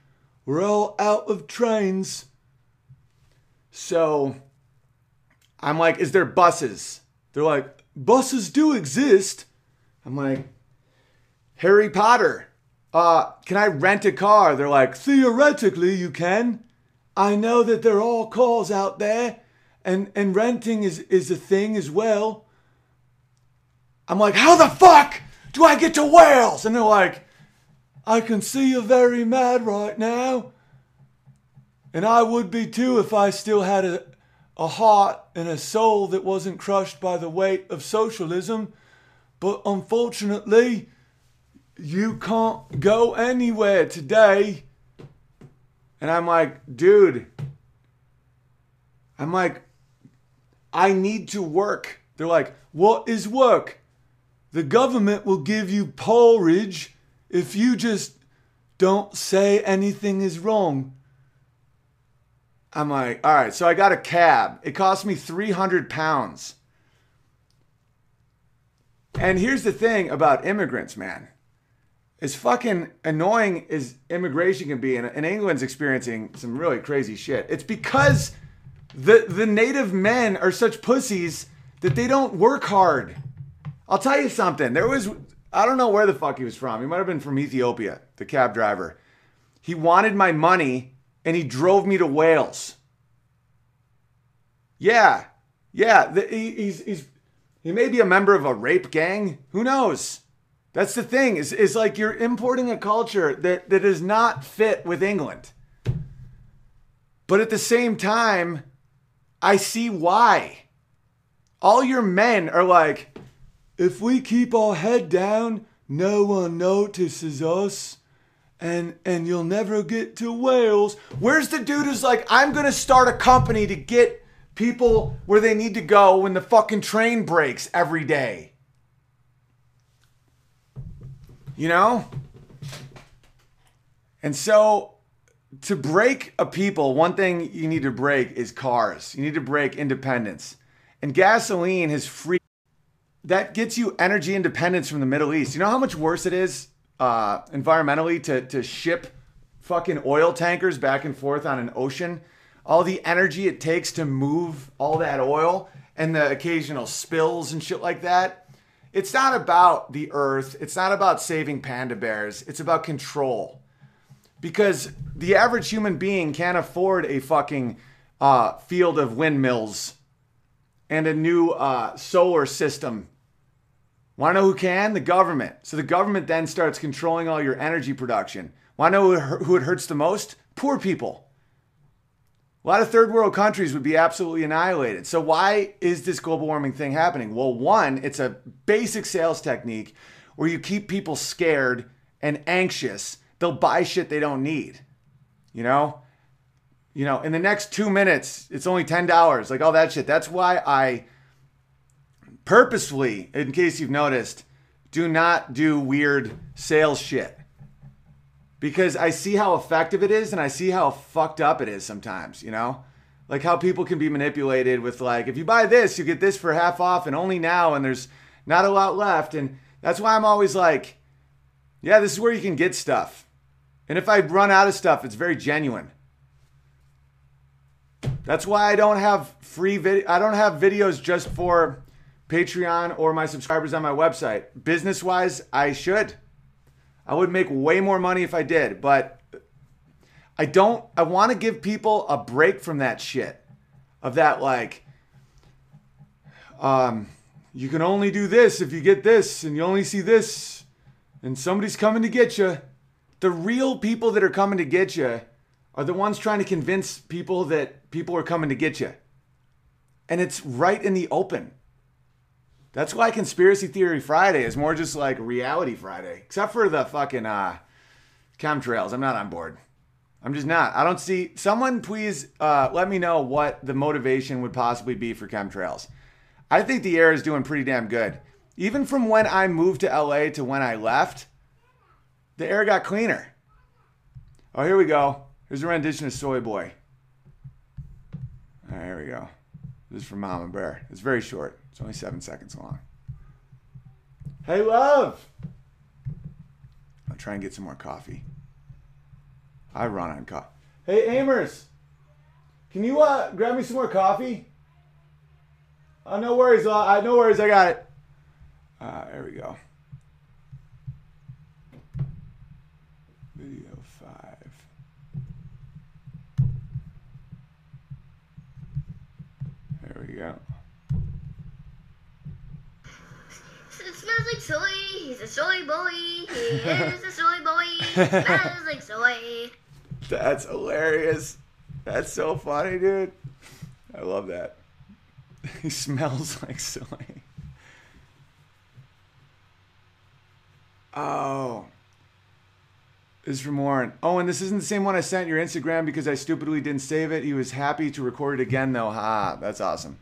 We're all out of trains. So I'm like, Is there buses? They're like, Buses do exist. I'm like, Harry Potter. Uh, can I rent a car? They're like, theoretically, you can. I know that there are all cars out there, and, and renting is, is a thing as well. I'm like, how the fuck do I get to Wales? And they're like, I can see you're very mad right now. And I would be too if I still had a, a heart and a soul that wasn't crushed by the weight of socialism. But unfortunately, you can't go anywhere today. And I'm like, dude, I'm like, I need to work. They're like, what is work? The government will give you porridge if you just don't say anything is wrong. I'm like, all right, so I got a cab. It cost me 300 pounds. And here's the thing about immigrants, man as fucking annoying as immigration can be, and, and England's experiencing some really crazy shit. It's because the the native men are such pussies that they don't work hard. I'll tell you something. There was I don't know where the fuck he was from. He might have been from Ethiopia, the cab driver. He wanted my money and he drove me to Wales. Yeah. Yeah, the, he, he's he's he may be a member of a rape gang. Who knows? That's the thing, is, is like you're importing a culture that, that does not fit with England. But at the same time, I see why. All your men are like, if we keep our head down, no one notices us. And and you'll never get to Wales. Where's the dude who's like, I'm gonna start a company to get people where they need to go when the fucking train breaks every day? You know? And so to break a people, one thing you need to break is cars. You need to break independence. And gasoline has free that gets you energy independence from the Middle East. You know how much worse it is uh, environmentally to, to ship fucking oil tankers back and forth on an ocean? All the energy it takes to move all that oil and the occasional spills and shit like that it's not about the earth. It's not about saving panda bears. It's about control. Because the average human being can't afford a fucking uh, field of windmills and a new uh, solar system Want to know who can? The government. So the government then starts controlling all your energy production. Want to know who it hurts the most? Poor people. A lot of third world countries would be absolutely annihilated. So, why is this global warming thing happening? Well, one, it's a basic sales technique where you keep people scared and anxious. They'll buy shit they don't need. You know? You know, in the next two minutes, it's only $10, like all that shit. That's why I purposefully, in case you've noticed, do not do weird sales shit. Because I see how effective it is and I see how fucked up it is sometimes, you know? Like how people can be manipulated with like if you buy this, you get this for half off and only now and there's not a lot left and that's why I'm always like yeah, this is where you can get stuff. And if I run out of stuff, it's very genuine. That's why I don't have free video I don't have videos just for Patreon or my subscribers on my website. Business wise, I should. I would make way more money if I did, but I don't. I want to give people a break from that shit. Of that, like, um, you can only do this if you get this, and you only see this, and somebody's coming to get you. The real people that are coming to get you are the ones trying to convince people that people are coming to get you. And it's right in the open. That's why Conspiracy Theory Friday is more just like Reality Friday, except for the fucking uh, chemtrails. I'm not on board. I'm just not. I don't see. Someone please uh, let me know what the motivation would possibly be for chemtrails. I think the air is doing pretty damn good. Even from when I moved to LA to when I left, the air got cleaner. Oh, here we go. Here's a rendition of Soy Boy. All right, here we go. This is from Mama Bear. It's very short. It's only seven seconds long. Hey, love. I'll try and get some more coffee. I run on coffee. Hey, Amers. Can you uh, grab me some more coffee? Oh, no worries. Uh, I no worries. I got it. Uh, there we go. Video five. There we go. It smells like soy. He's a soy boy. He is a soy boy. He smells like soy. That's hilarious. That's so funny, dude. I love that. He smells like soy. Oh. This is from Warren. Oh, and this isn't the same one I sent your Instagram because I stupidly didn't save it. He was happy to record it again, though. Ha, that's awesome.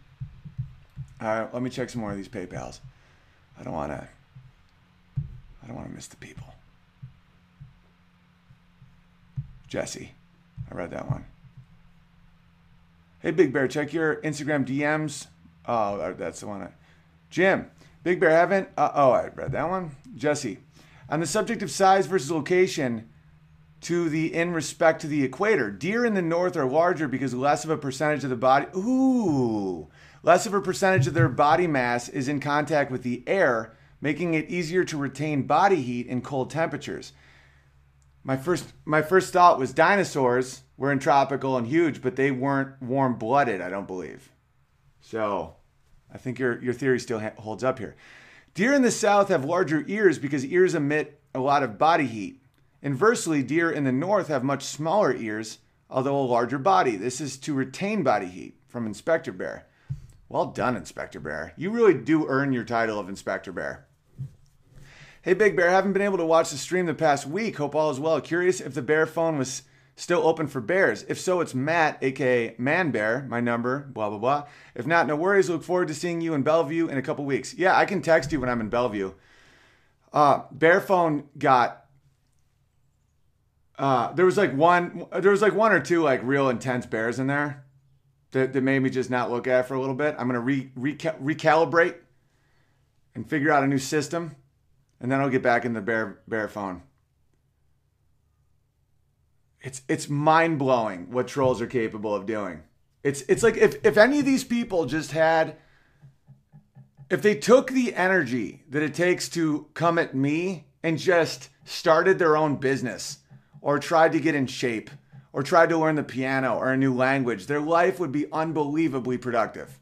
All right, let me check some more of these PayPals. I don't want to. I don't want to miss the people. Jesse, I read that one. Hey, Big Bear, check your Instagram DMs. Oh, that's the one. I, Jim, Big Bear, haven't. Uh, oh, I read that one. Jesse, on the subject of size versus location, to the in respect to the equator, deer in the north are larger because less of a percentage of the body. Ooh, less of a percentage of their body mass is in contact with the air, making it easier to retain body heat in cold temperatures. My first my first thought was dinosaurs were in tropical and huge, but they weren't warm blooded. I don't believe. So, I think your your theory still ha- holds up here. Deer in the south have larger ears because ears emit a lot of body heat. Inversely, deer in the north have much smaller ears, although a larger body. This is to retain body heat from Inspector Bear. Well done, Inspector Bear. You really do earn your title of Inspector Bear. Hey, Big Bear, haven't been able to watch the stream the past week. Hope all is well. Curious if the bear phone was still open for bears. If so, it's Matt, aka Man Bear, my number, blah, blah, blah. If not, no worries. Look forward to seeing you in Bellevue in a couple weeks. Yeah, I can text you when I'm in Bellevue. Uh, bear phone got. Uh, there was like one, there was like one or two like real intense bears in there that, that made me just not look at for a little bit. I'm gonna re, recal- recalibrate and figure out a new system, and then I'll get back in the bear bear phone it's it's mind blowing what trolls are capable of doing. It's it's like if if any of these people just had if they took the energy that it takes to come at me and just started their own business or tried to get in shape or tried to learn the piano or a new language, their life would be unbelievably productive.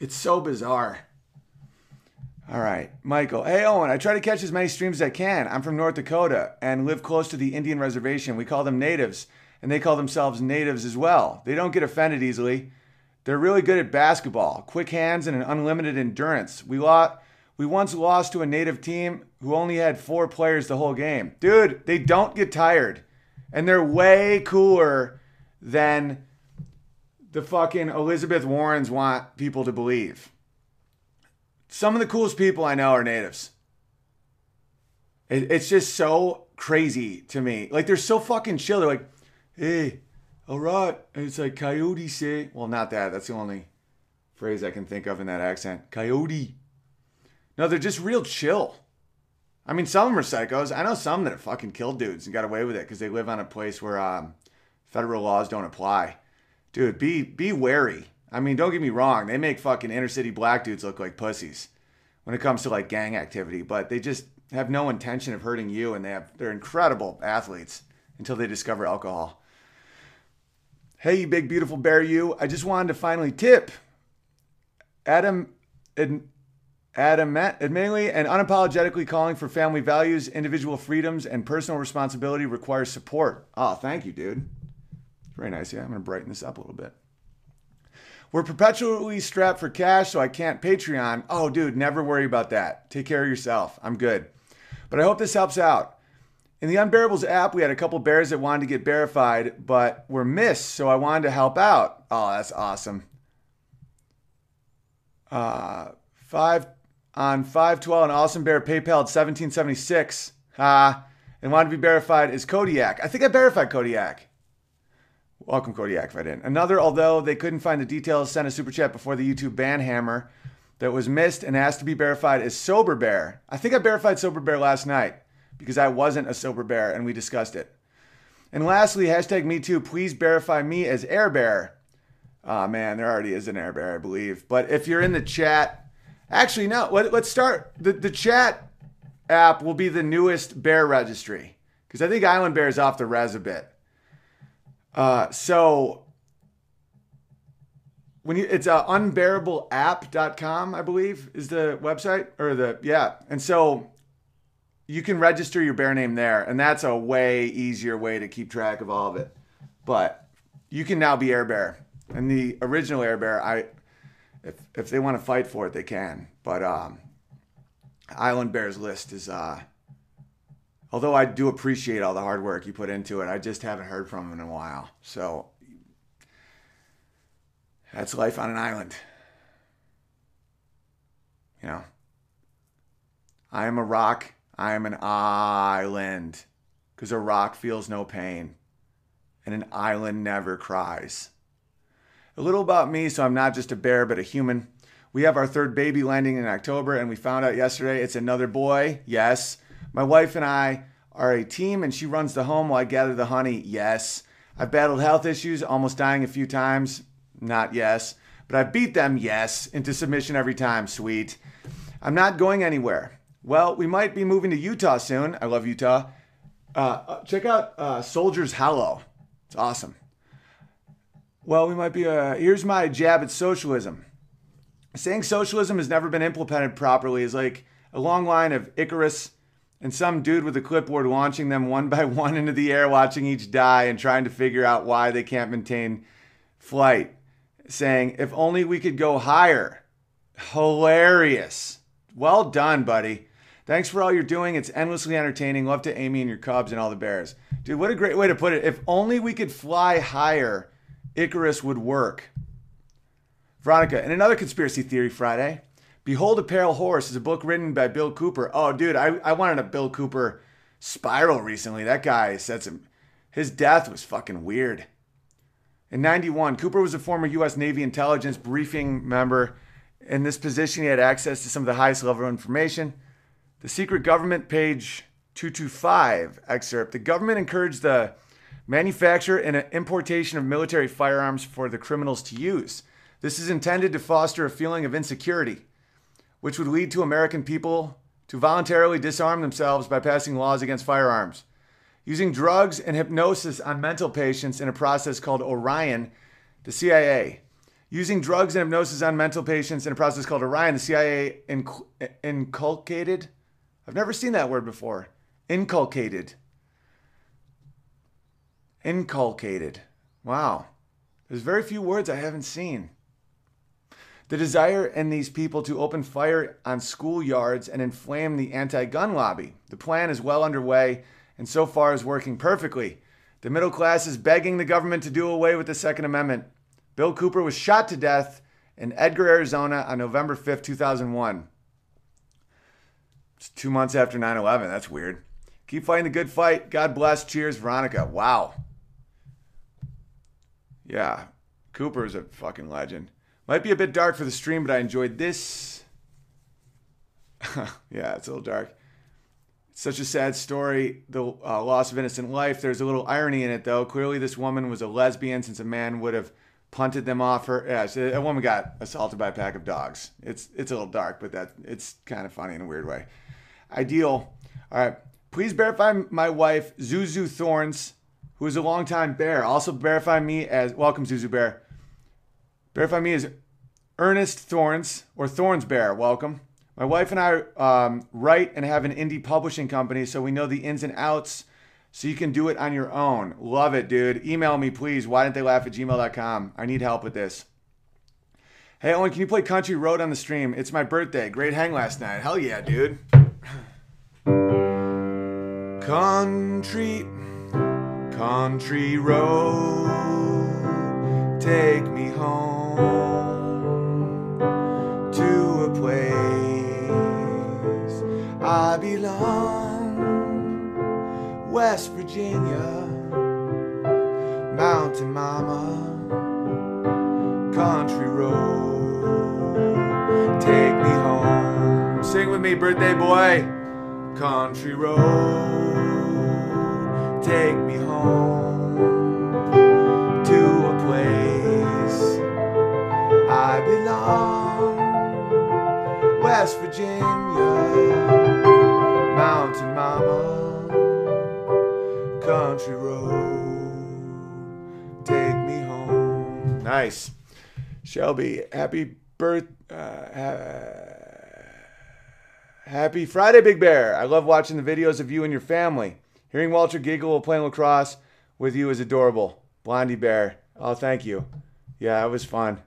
It's so bizarre. All right, Michael. Hey, Owen. I try to catch as many streams as I can. I'm from North Dakota and live close to the Indian reservation. We call them natives, and they call themselves natives as well. They don't get offended easily. They're really good at basketball, quick hands, and an unlimited endurance. We lost. We once lost to a native team who only had four players the whole game. Dude, they don't get tired. And they're way cooler than the fucking Elizabeth Warrens want people to believe. Some of the coolest people I know are natives. It, it's just so crazy to me. Like they're so fucking chill. They're like, hey, all right. And it's like coyote say. Well, not that. That's the only phrase I can think of in that accent. Coyote. No, they're just real chill. I mean, some of them are psychos. I know some that have fucking killed dudes and got away with it because they live on a place where um, federal laws don't apply. Dude, be be wary. I mean, don't get me wrong. They make fucking inner city black dudes look like pussies when it comes to like gang activity, but they just have no intention of hurting you, and they have they're incredible athletes until they discover alcohol. Hey, you big beautiful bear, you! I just wanted to finally tip. Adam, ad, Adam, admittedly and unapologetically calling for family values, individual freedoms, and personal responsibility requires support. Oh, thank you, dude. Very nice. Yeah, I'm gonna brighten this up a little bit. We're perpetually strapped for cash, so I can't Patreon. Oh, dude, never worry about that. Take care of yourself. I'm good. But I hope this helps out. In the Unbearables app, we had a couple bears that wanted to get verified, but were missed, so I wanted to help out. Oh, that's awesome. Uh, five on 512, an awesome bear PayPal at 1776. Uh, and wanted to be verified is Kodiak. I think I verified Kodiak. Welcome, Kodiak, if I didn't. Another, although they couldn't find the details, sent a super chat before the YouTube ban hammer that was missed and asked to be verified is Sober Bear. I think I verified Sober Bear last night because I wasn't a Sober Bear and we discussed it. And lastly, hashtag me too, please verify me as Air Bear. Oh man, there already is an Air Bear, I believe. But if you're in the chat, actually, no, let, us start. The, the chat app will be the newest bear registry because I think Island Bear is off the res a bit. Uh, so when you it's uh, unbearableapp.com, I believe is the website or the yeah. And so you can register your bear name there and that's a way easier way to keep track of all of it. But you can now be Air Bear. And the original Air Bear, I if if they want to fight for it, they can. But um Island Bears list is uh although I do appreciate all the hard work you put into it, I just haven't heard from him in a while. So that's life on an island. You know, I am a rock. I am an island because a rock feels no pain and an island never cries. A little about me, so I'm not just a bear, but a human. We have our third baby landing in October, and we found out yesterday it's another boy. Yes. My wife and I are a team, and she runs the home while I gather the honey. Yes. I've battled health issues, almost dying a few times. Not yes. But I beat them, yes, into submission every time. Sweet. I'm not going anywhere. Well, we might be moving to Utah soon. I love Utah. Uh, check out uh, Soldiers Hollow. It's awesome. Well, we might be. Uh, here's my jab at socialism. Saying socialism has never been implemented properly is like a long line of Icarus and some dude with a clipboard launching them one by one into the air, watching each die and trying to figure out why they can't maintain flight. Saying, if only we could go higher. Hilarious. Well done, buddy. Thanks for all you're doing. It's endlessly entertaining. Love to Amy and your Cubs and all the Bears. Dude, what a great way to put it. If only we could fly higher, Icarus would work. Veronica, and another conspiracy theory Friday. Behold a Pale Horse is a book written by Bill Cooper. Oh, dude, I, I wanted a Bill Cooper spiral recently. That guy said some. His death was fucking weird. In 91, Cooper was a former U.S. Navy intelligence briefing member. In this position, he had access to some of the highest level information. The secret government, page 225 excerpt. The government encouraged the manufacture and importation of military firearms for the criminals to use. This is intended to foster a feeling of insecurity which would lead to American people to voluntarily disarm themselves by passing laws against firearms. Using drugs and hypnosis on mental patients in a process called Orion, the CIA Using drugs and hypnosis on mental patients in a process called Orion, the CIA inc- inculcated. I've never seen that word before. Inculcated. Inculcated. Wow. There's very few words I haven't seen. The desire in these people to open fire on schoolyards and inflame the anti gun lobby. The plan is well underway and so far is working perfectly. The middle class is begging the government to do away with the Second Amendment. Bill Cooper was shot to death in Eagar, Arizona on November 5th, 2001. It's two months after 9 11. That's weird. Keep fighting the good fight. God bless. Cheers, Veronica. Wow. Yeah, Cooper is a fucking legend. Might be a bit dark for the stream, but I enjoyed this. yeah, it's a little dark. Such a sad story, the uh, loss of innocent life. There's a little irony in it, though. Clearly, this woman was a lesbian since a man would have punted them off her. Yeah, a woman got assaulted by a pack of dogs. It's it's a little dark, but that it's kind of funny in a weird way. Ideal. All right. Please verify my wife, Zuzu Thorns, who is a longtime bear. Also verify me as welcome, Zuzu Bear. Verify me as Ernest Thorns or Thorns Bear. Welcome. My wife and I um, write and have an indie publishing company, so we know the ins and outs so you can do it on your own. Love it, dude. Email me, please. Why didn't they laugh at gmail.com? I need help with this. Hey, Owen, can you play Country Road on the stream? It's my birthday. Great hang last night. Hell yeah, dude. Country, country road, take me home to a place I belong. West Virginia, Mountain Mama, country road, take me home. Sing with me, birthday boy. Country road, take me home to a place I belong. West Virginia, Mountain Mama, country road, take me home. Nice. Shelby, happy birth. Uh, ha- Happy Friday, Big Bear. I love watching the videos of you and your family. Hearing Walter giggle while playing lacrosse with you is adorable. Blondie Bear. Oh, thank you. Yeah, it was fun.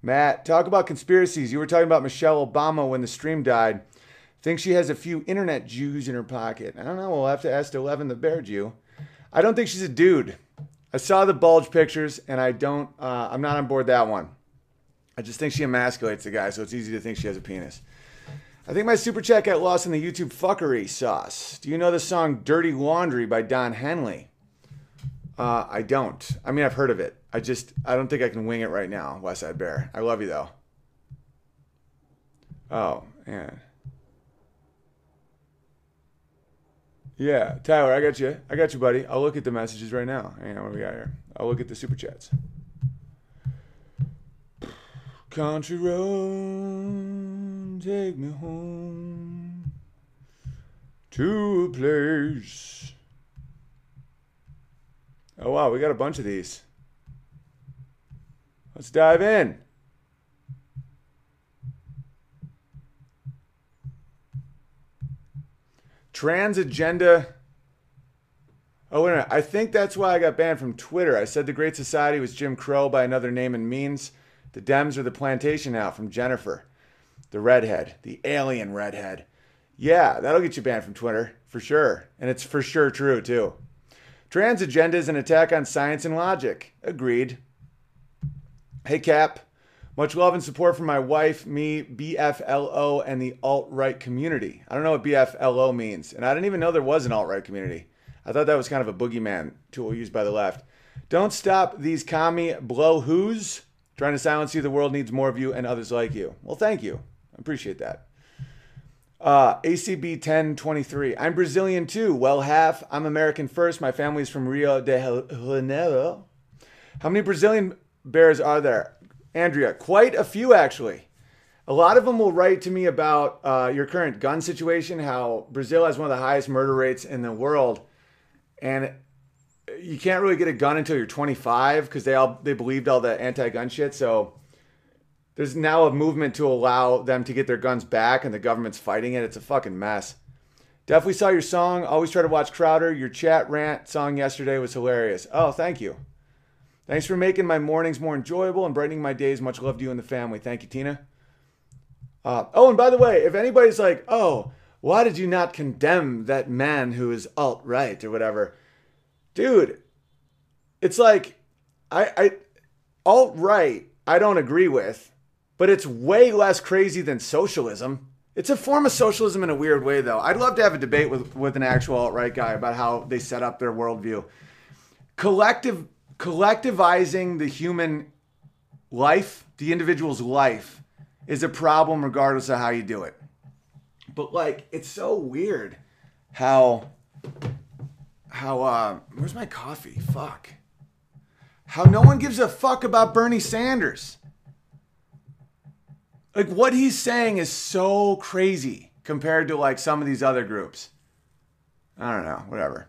Matt, talk about conspiracies. You were talking about Michelle Obama when the stream died. Think she has a few internet Jews in her pocket. I don't know. We'll have to ask Eleven the Bear Jew. I don't think she's a dude. I saw the bulge pictures, and I don't. Uh, I'm not on board that one. I just think she emasculates the guy, so it's easy to think she has a penis. I think my super chat got lost in the YouTube fuckery sauce. Do you know the song Dirty Laundry by Don Henley? Uh, I don't. I mean, I've heard of it. I just, I don't think I can wing it right now, West Side Bear. I love you though. Oh, yeah. Yeah, Tyler, I got you. I got you, buddy. I'll look at the messages right now. Hang on, what we got here? I'll look at the super chats. Country road, take me home to a place. Oh wow, we got a bunch of these. Let's dive in. Trans agenda. Oh, wait a minute. I think that's why I got banned from Twitter. I said the Great Society was Jim Crow by another name and means. The Dems are the plantation now from Jennifer, the redhead, the alien redhead. Yeah, that'll get you banned from Twitter for sure. And it's for sure true, too. Trans agenda is an attack on science and logic. Agreed. Hey, Cap. Much love and support from my wife, me, BFLO, and the alt right community. I don't know what BFLO means, and I didn't even know there was an alt right community. I thought that was kind of a boogeyman tool used by the left. Don't stop these commie blow who's trying to silence you. The world needs more of you and others like you. Well, thank you. I appreciate that. Uh, ACB 1023. I'm Brazilian too. Well, half. I'm American first. My family's from Rio de Janeiro. How many Brazilian bears are there? Andrea, quite a few actually. A lot of them will write to me about uh, your current gun situation, how Brazil has one of the highest murder rates in the world. And you can't really get a gun until you're 25 because they all they believed all the anti-gun shit. So there's now a movement to allow them to get their guns back, and the government's fighting it. It's a fucking mess. Definitely saw your song. Always try to watch Crowder. Your chat rant song yesterday was hilarious. Oh, thank you. Thanks for making my mornings more enjoyable and brightening my days. Much love to you and the family. Thank you, Tina. Uh, oh, and by the way, if anybody's like, oh, why did you not condemn that man who is alt right or whatever? Dude, it's like, I, I alt right, I don't agree with, but it's way less crazy than socialism. It's a form of socialism in a weird way, though. I'd love to have a debate with, with an actual alt right guy about how they set up their worldview. Collective collectivizing the human life, the individual's life, is a problem regardless of how you do it. But like, it's so weird how how uh where's my coffee? Fuck. How no one gives a fuck about Bernie Sanders. Like what he's saying is so crazy compared to like some of these other groups. I don't know, whatever.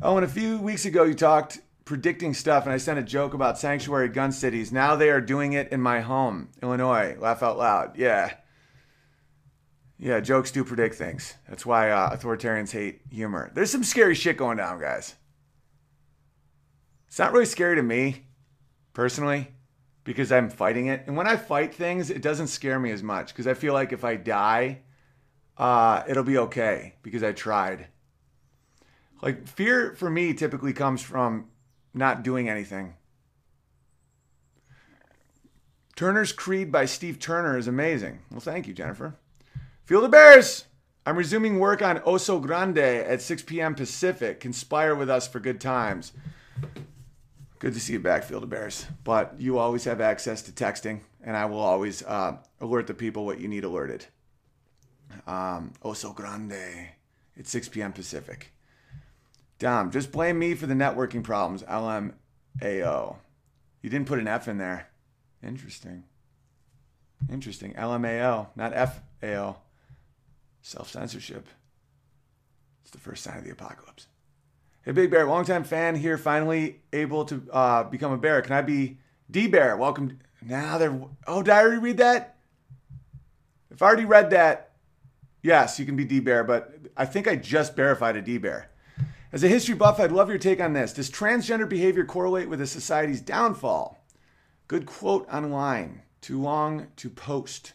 Oh, and a few weeks ago you talked predicting stuff and I sent a joke about sanctuary gun cities. Now they are doing it in my home, Illinois. Laugh out loud. Yeah. Yeah, jokes do predict things. That's why uh, authoritarians hate humor. There's some scary shit going down, guys. It's not really scary to me, personally, because I'm fighting it. And when I fight things, it doesn't scare me as much because I feel like if I die, uh, it'll be okay because I tried. Like, fear for me typically comes from not doing anything. Turner's Creed by Steve Turner is amazing. Well, thank you, Jennifer. Feel the Bears! I'm resuming work on Oso Grande at 6 p.m. Pacific. Conspire with us for good times. Good to see you back, Field of Bears. But you always have access to texting, and I will always uh, alert the people what you need alerted. Um, Oso Grande at 6 p.m. Pacific. Dom, just blame me for the networking problems. LMAO. You didn't put an F in there. Interesting. Interesting. LMAO, not FAO. Self censorship. It's the first sign of the apocalypse. Hey, Big Bear, longtime fan here, finally able to uh, become a bear. Can I be D Bear? Welcome. Now they're. Oh, did I already read that? If I already read that, yes, you can be D Bear, but I think I just verified a D Bear. As a history buff, I'd love your take on this. Does transgender behavior correlate with a society's downfall? Good quote online. Too long to post.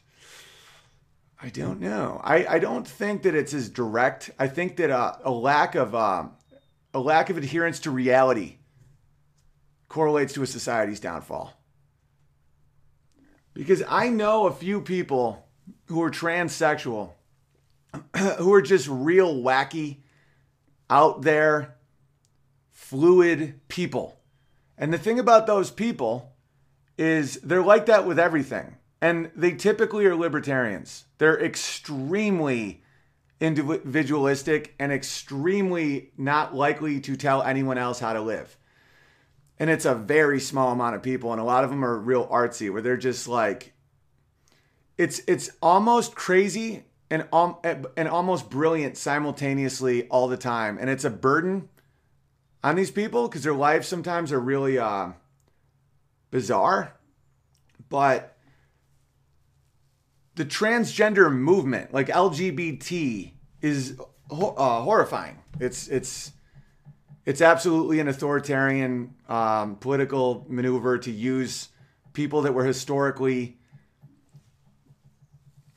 I don't know. I, I don't think that it's as direct. I think that uh, a lack of uh, a lack of adherence to reality correlates to a society's downfall. Because I know a few people who are transsexual who are just real wacky out there, fluid people. And the thing about those people is they're like that with everything. And they typically are libertarians. They're extremely individualistic and extremely not likely to tell anyone else how to live. And it's a very small amount of people, and a lot of them are real artsy, where they're just like, it's it's almost crazy and um, and almost brilliant simultaneously all the time, and it's a burden on these people because their lives sometimes are really uh, bizarre. But the transgender movement, like LGBT, is uh, horrifying. It's it's it's absolutely an authoritarian um, political maneuver to use people that were historically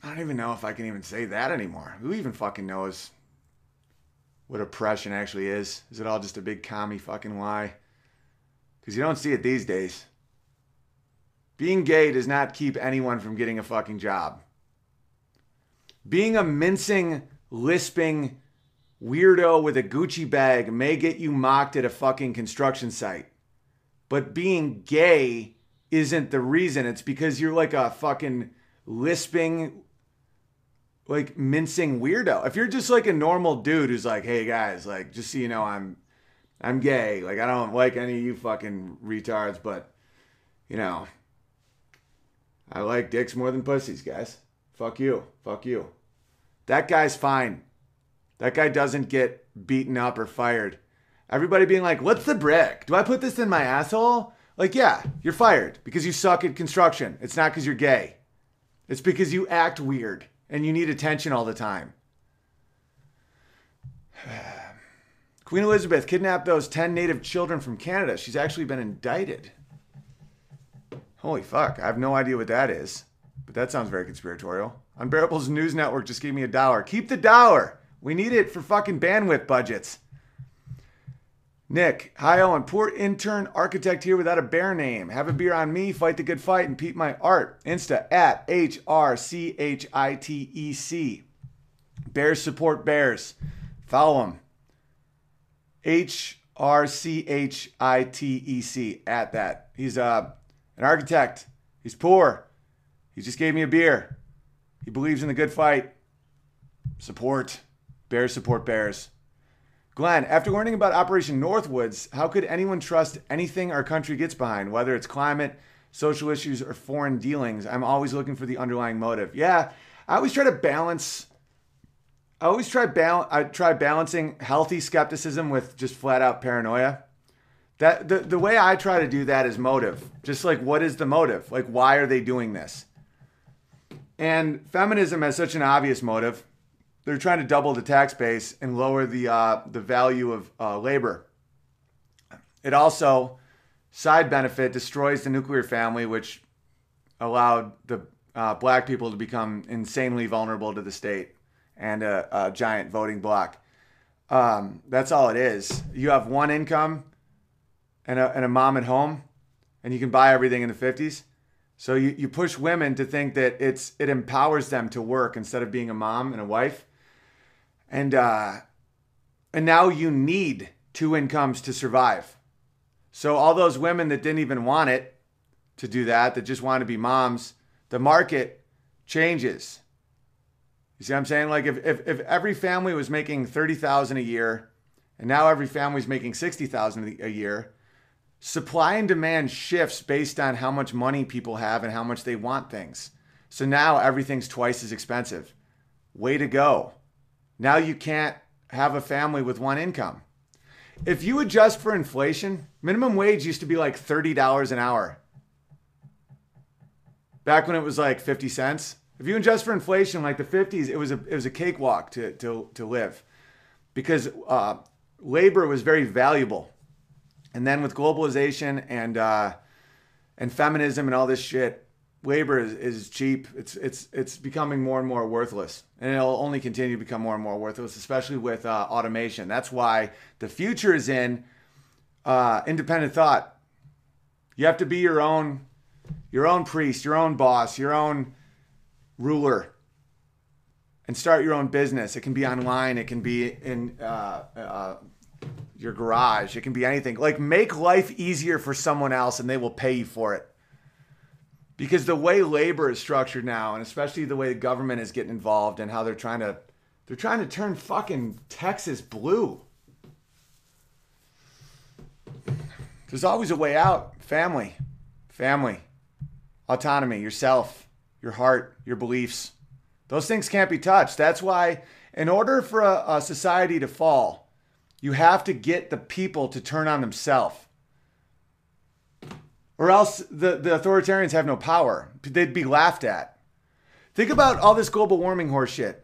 I don't even know if I can even say that anymore. Who even fucking knows what oppression actually is? Is it all just a big commie fucking lie? Because you don't see it these days. Being gay does not keep anyone from getting a fucking job. Being a mincing, lisping weirdo with a Gucci bag may get you mocked at a fucking construction site. But being gay isn't the reason. It's because you're like a fucking lisping like mincing weirdo. If you're just like a normal dude who's like, "Hey guys, like just so you know, I'm I'm gay. Like I don't like any of you fucking retards, but you know, I like dicks more than pussies, guys. Fuck you. Fuck you. That guy's fine. That guy doesn't get beaten up or fired. Everybody being like, "What's the brick? Do I put this in my asshole?" Like, yeah, you're fired because you suck at construction. It's not because you're gay. It's because you act weird and you need attention all the time. Queen Elizabeth kidnapped those 10 native children from Canada. She's actually been indicted. Holy fuck, I have no idea what that is, but that sounds very conspiratorial. Unbearable's news network just gave me a dollar. Keep the dollar. We need it for fucking bandwidth budgets. Nick, hi Owen, poor intern architect here without a bear name. Have a beer on me, fight the good fight, and peep my art. Insta at H R C H I T E C. Bears support bears. Follow him. H R C H I T E C at that. He's uh, an architect. He's poor. He just gave me a beer. He believes in the good fight. Support. Bears support bears. Glenn, after learning about Operation Northwoods, how could anyone trust anything our country gets behind, whether it's climate, social issues, or foreign dealings? I'm always looking for the underlying motive. Yeah, I always try to balance. I always try bal- I try balancing healthy skepticism with just flat out paranoia. That the, the way I try to do that is motive. Just like what is the motive? Like why are they doing this? And feminism has such an obvious motive they're trying to double the tax base and lower the uh, the value of uh, labor. It also side benefit destroys the nuclear family, which allowed the uh, black people to become insanely vulnerable to the state and a, a giant voting bloc. Um, that's all it is. You have one income and a, and a mom at home, and you can buy everything in the 50s. So you, you push women to think that it's it empowers them to work instead of being a mom and a wife and uh, and now you need two incomes to survive. So all those women that didn't even want it to do that, that just want to be moms, the market changes. You see what I'm saying? Like if if, if every family was making thirty thousand a year, and now every family is making sixty thousand a year, supply and demand shifts based on how much money people have and how much they want things. So now everything's twice as expensive. Way to go. Now you can't have a family with one income. If you adjust for inflation, minimum wage used to be like $30 an hour. Back when it was like 50 cents. If you adjust for inflation, like the 50s, it was a, it was a cakewalk to, to, to live because uh, labor was very valuable. And then with globalization and, uh, and feminism and all this shit, labor is, is cheap. It's it's it's becoming more and more worthless, and it'll only continue to become more and more worthless, especially with uh, automation. That's why the future is in uh, independent thought. You have to be your own your own priest, your own boss, your own ruler, and start your own business. It can be online. It can be in. Uh, uh your garage. It can be anything. Like make life easier for someone else and they will pay you for it because the way labor is structured now and especially the way the government is getting involved and how they're trying to they're trying to turn fucking Texas blue. There's always a way out. Family. Family. Autonomy, yourself, your heart, your beliefs. Those things can't be touched. That's why in order for a, a society to fall, you have to get the people to turn on themselves or else the, the authoritarians have no power. They'd be laughed at. Think about all this global warming horseshit.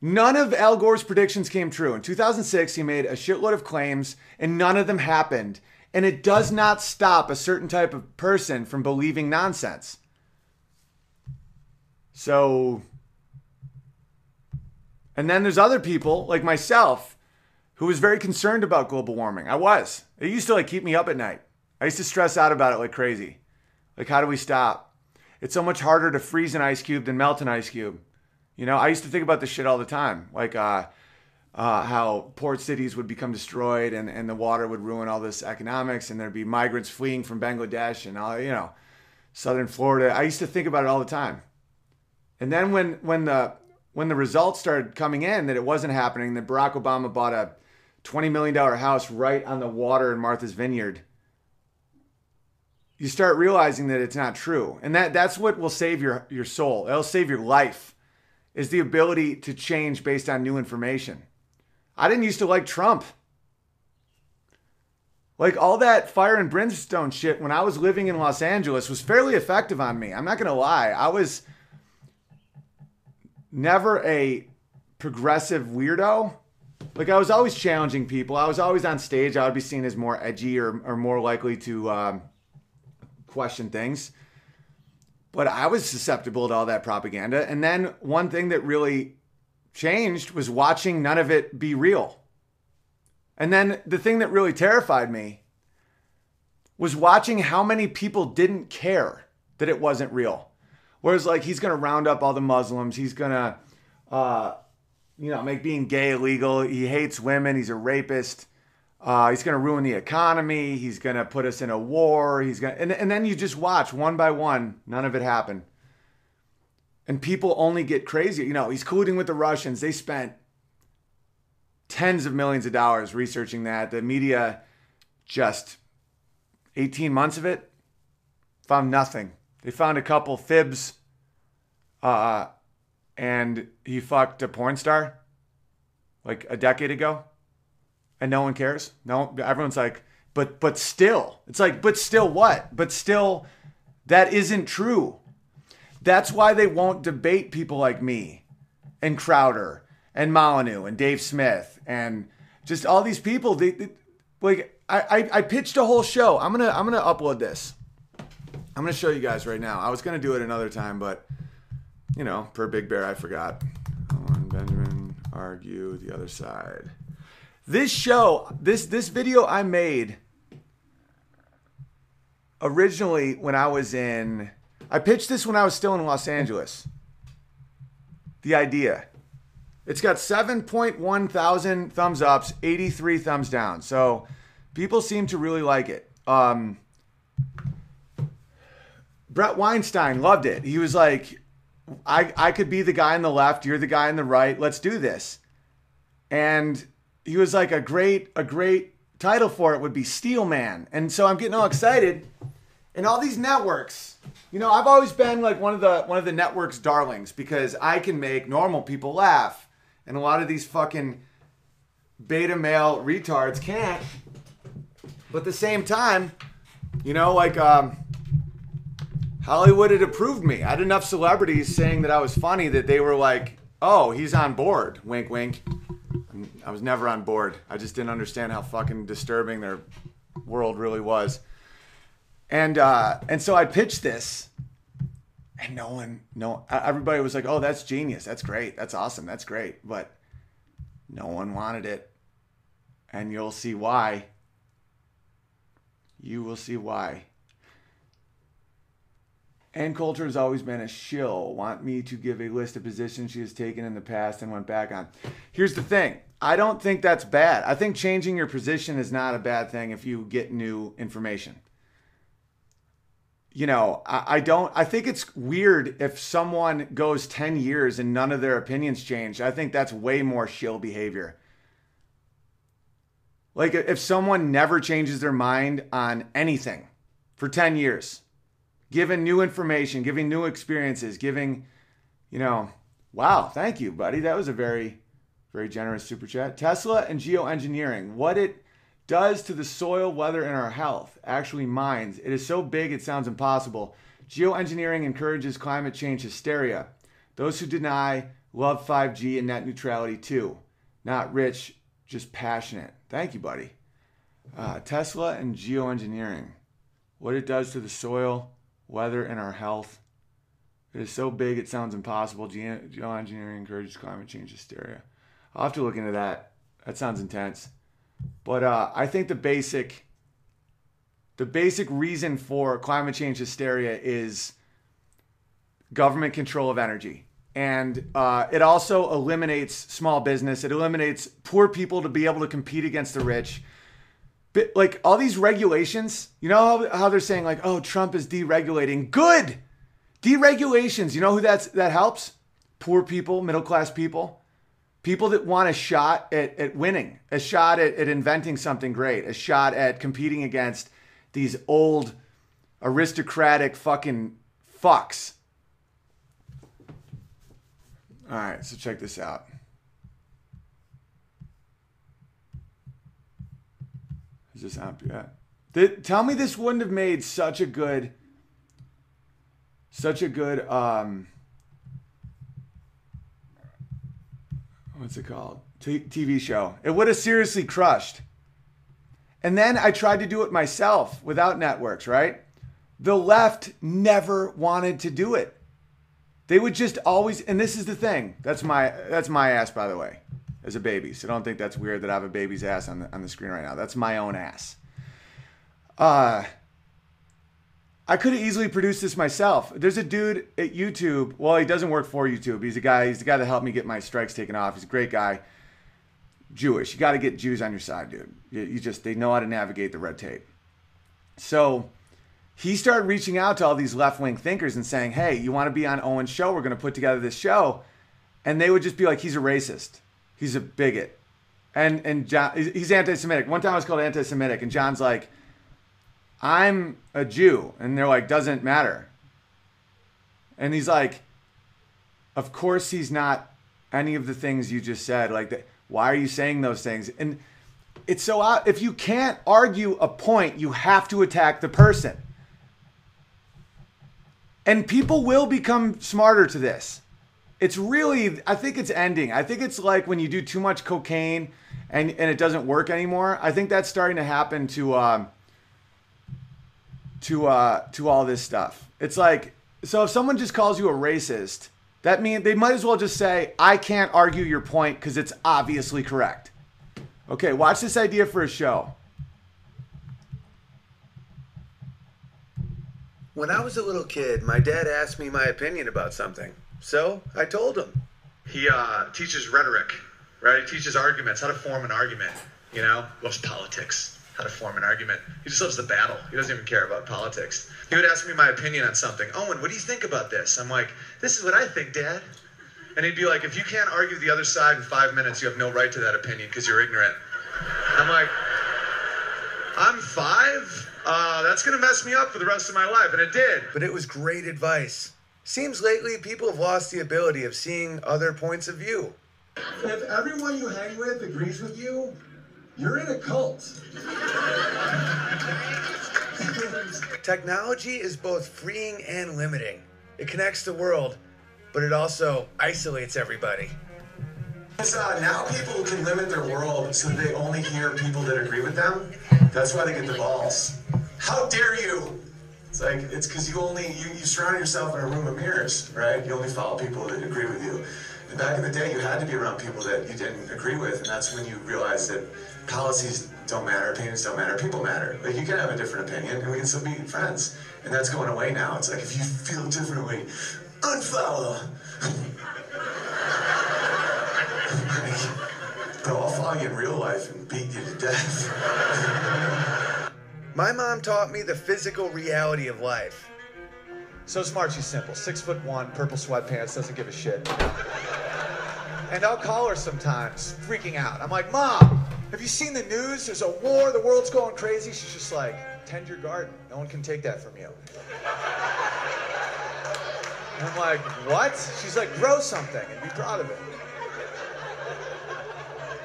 None of Al Gore's predictions came true. In 2006, he made a shitload of claims, and none of them happened. And it does not stop a certain type of person from believing nonsense. So, and then there's other people like myself who was very concerned about global warming. I was. It used to like keep me up at night. I used to stress out about it like crazy. Like, how do we stop? It's so much harder to freeze an ice cube than melt an ice cube. You know, I used to think about this shit all the time. Like, uh, uh, how port cities would become destroyed and, and the water would ruin all this economics and there'd be migrants fleeing from Bangladesh and all, you know, southern Florida. I used to think about it all the time. And then when, when the, when the results started coming in that it wasn't happening, that Barack Obama bought a $20 million house right on the water in Martha's Vineyard you start realizing that it's not true. And that that's what will save your your soul. It'll save your life is the ability to change based on new information. I didn't used to like Trump. Like all that fire and brimstone shit when I was living in Los Angeles was fairly effective on me. I'm not going to lie. I was never a progressive weirdo. Like I was always challenging people. I was always on stage. I would be seen as more edgy or, or more likely to um, question things. But I was susceptible to all that propaganda. And then one thing that really changed was watching none of it be real. And then the thing that really terrified me was watching how many people didn't care that it wasn't real. Whereas, like, he's going to round up all the Muslims. He's going to, uh, you know, make being gay illegal. He hates women. He's a rapist. Uh, he's going to ruin the economy. He's going to put us in a war. He's going, and and then you just watch one by one. None of it happened. And people only get crazier. You know, he's colluding with the Russians. They spent tens of millions of dollars researching that. The media just 18 months of it found nothing. They found a couple fibs, uh, and he fucked a porn star like a decade ago, and no one cares. No, everyone's like, but but still, it's like, but still what? But still, that isn't true. That's why they won't debate people like me, and Crowder, and Molyneux, and Dave Smith, and just all these people. They, they like I, I I pitched a whole show. I'm gonna I'm gonna upload this. I'm gonna show you guys right now. I was gonna do it another time, but you know, per Big Bear, I forgot. Owen Benjamin argue the other side. This show, this this video I made originally when I was in. I pitched this when I was still in Los Angeles. The idea. It's got 7.1 thousand thumbs ups, 83 thumbs down. So people seem to really like it. Um, Bret Weinstein loved it. He was like, I, I could be the guy on the left, you're the guy on the right. Let's do this. And he was like a great a great title for it would be Steel Man. And so I'm getting all excited. And all these networks, you know, I've always been like one of the one of the network's darlings because I can make normal people laugh. And a lot of these fucking beta male retards can't. But at the same time, you know, like um Hollywood had approved me. I had enough celebrities saying that I was funny that they were like, "Oh, he's on board." Wink, wink. I was never on board. I just didn't understand how fucking disturbing their world really was. And uh, and so I pitched this, and no one, no, everybody was like, "Oh, that's genius. That's great. That's awesome. That's great." But no one wanted it, and you'll see why. You will see why. Ann Coulter has always been a shill. Want me to give a list of positions she has taken in the past and went back on. Here's the thing I don't think that's bad. I think changing your position is not a bad thing if you get new information. You know, I, I don't, I think it's weird if someone goes 10 years and none of their opinions change. I think that's way more shill behavior. Like if someone never changes their mind on anything for 10 years, giving new information, giving new experiences, giving, you know, wow, thank you, buddy. That was a very, very generous super chat. Tesla and geoengineering, what it does to the soil, weather, and our health. Actually, mines. It is so big it sounds impossible. Geoengineering encourages climate change hysteria. Those who deny love 5G and net neutrality too. Not rich, just passionate. Thank you, buddy. Uh, Tesla and geoengineering. What it does to the soil, weather, and our health. It is so big it sounds impossible. Geoengineering encourages climate change hysteria. I'll have to look into that. That sounds intense. But uh, I think the basic the basic reason for climate change hysteria is government control of energy. And uh, it also eliminates small business. It eliminates poor people to be able to compete against the rich. Like all these regulations, you know how, how they're saying like, oh, Trump is deregulating. Good. Deregulations. You know who that's that helps? Poor people, middle class people people that want a shot at, at winning, a shot at, at inventing something great, a shot at competing against these old aristocratic fucking fucks. All right, so check this out. App yet? Th- tell me this wouldn't have made such a good, such a good um, what's it called? T- TV show. It would have seriously crushed. And then I tried to do it myself without networks, right? The left never wanted to do it. They would just always and this is the thing. That's my that's my ass by the way as a baby. So don't think that's weird that I have a baby's ass on the on the screen right now. That's my own ass. Uh I could have easily produced this myself. There's a dude at YouTube. Well, he doesn't work for YouTube. He's a guy. He's the guy that helped me get my strikes taken off. He's a great guy. Jewish. You got to get Jews on your side, dude. You, you just they know how to navigate the red tape. So he started reaching out to all these left wing thinkers and saying, "Hey, you want to be on Owen's show? We're going to put together this show," and they would just be like, "He's a racist. He's a bigot." And and John, he's anti-Semitic. One time I was called anti-Semitic, and John's like, I'm a Jew. And they're like, doesn't matter. And he's like, of course he's not any of the things you just said. Like, why are you saying those things? And it's so out. If you can't argue a point, you have to attack the person. And people will become smarter to this. It's really, I think it's ending. I think it's like when you do too much cocaine and, and it doesn't work anymore. I think that's starting to happen to. Um, to uh to all this stuff. It's like so if someone just calls you a racist, that means they might as well just say I can't argue your point because it's obviously correct. Okay, watch this idea for a show. When I was a little kid, my dad asked me my opinion about something. So I told him. He uh, teaches rhetoric, right? He teaches arguments, how to form an argument. You know, loves politics how to form an argument. He just loves the battle. He doesn't even care about politics. He would ask me my opinion on something. Owen, what do you think about this? I'm like, this is what I think, Dad. And he'd be like, if you can't argue the other side in five minutes, you have no right to that opinion because you're ignorant. I'm like, I'm five? Uh, that's going to mess me up for the rest of my life. And it did. But it was great advice. Seems lately people have lost the ability of seeing other points of view. If everyone you hang with agrees with you, you're in a cult. Technology is both freeing and limiting. It connects the world, but it also isolates everybody. Uh, now people can limit their world so they only hear people that agree with them. That's why they get the balls. How dare you? It's like it's because you only you, you surround yourself in a room of mirrors, right? You only follow people that agree with you. And back in the day, you had to be around people that you didn't agree with, and that's when you realized that policies don't matter, opinions don't matter, people matter. Like you can have a different opinion and we can still be friends. And that's going away now. It's like if you feel differently, unfollow. Bro, I'll follow you in real life and beat you to death. My mom taught me the physical reality of life. So smart, she's simple. Six foot one, purple sweatpants, doesn't give a shit. And I'll call her sometimes, freaking out. I'm like, Mom, have you seen the news? There's a war, the world's going crazy. She's just like, tend your garden. No one can take that from you. And I'm like, what? She's like, grow something and be proud of it.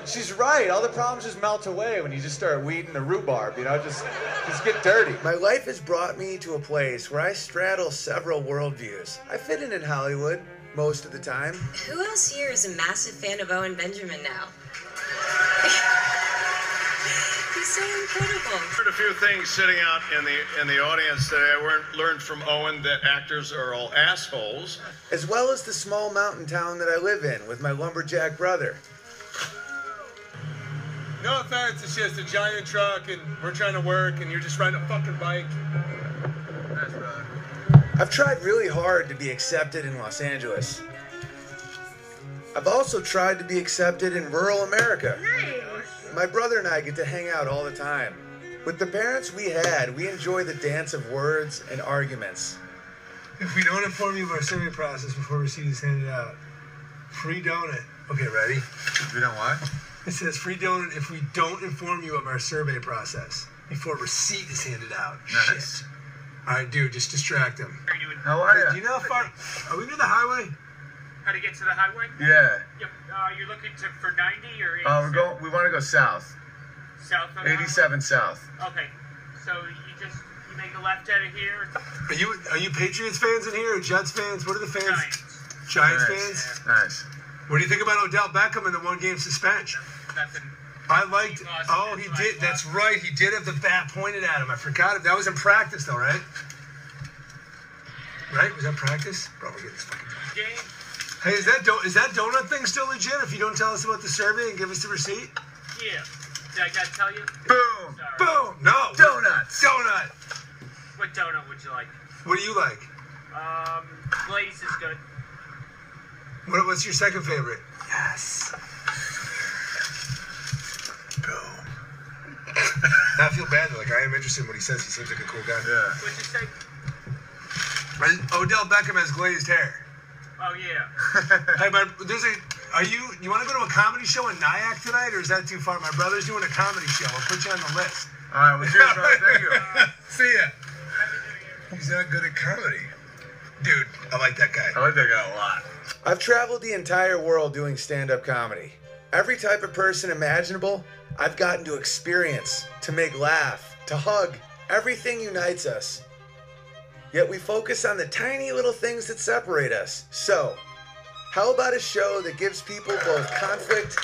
She's right. All the problems just melt away when you just start weeding the rhubarb. You know, just just get dirty. My life has brought me to a place where I straddle several worldviews. I fit in in Hollywood most of the time. Who else here is a massive fan of Owen Benjamin now? He's so incredible. I Heard a few things sitting out in the in the audience today. I learned from Owen that actors are all assholes, as well as the small mountain town that I live in with my lumberjack brother. No offense, it's just a giant truck and we're trying to work and you're just riding a fucking bike. Nice, brother. I've tried really hard to be accepted in Los Angeles. I've also tried to be accepted in rural America. Nice. My brother and I get to hang out all the time. With the parents we had, we enjoy the dance of words and arguments. If we don't inform you of our survey process before receipt is handed out, free donut. Okay, ready? We don't what? It says free donut if we don't inform you of our survey process before receipt is handed out. Nice. Shit. All right, dude, just distract him. How are you? Do you know how far? Are we near the highway? How to get to the highway? Yeah. Yep. Uh, you're looking to for 90 or 87? Uh, we're going. We want to go south. south of the 87 south. Okay. So you just you make a left out of here. Are you are you Patriots fans in here or Jets fans? What are the fans? Giants. Giants nice. fans? Nice. What do you think about Odell Beckham and the one game suspension? Nothing. I liked. Oh, he did. That's right. He did have the bat pointed at him. I forgot it. That was in practice, though, right? Right? Was that practice? Bro, we're getting this fucking. Game? Hey, is that do- is that donut thing still legit? If you don't tell us about the survey and give us the receipt. Yeah. Did I gotta tell you? Boom. Boom. No. Donuts. Donut. What donut would you like? What do you like? Um, glaze is good. What, what's your second favorite? Yes. I feel bad. Like I am interested in what he says. He seems like a cool guy. Yeah. What'd you say? Odell Beckham has glazed hair. Oh yeah. hey, my there's a. Are you you want to go to a comedy show in Nyack tonight, or is that too far? My brother's doing a comedy show. I'll put you on the list. All right, well, cheers, brother. Thank you. See ya. He's not good at comedy, dude. I like that guy. I like that guy a lot. I've traveled the entire world doing stand up comedy. Every type of person imaginable, I've gotten to experience, to make laugh, to hug. Everything unites us. Yet we focus on the tiny little things that separate us. So, how about a show that gives people both conflict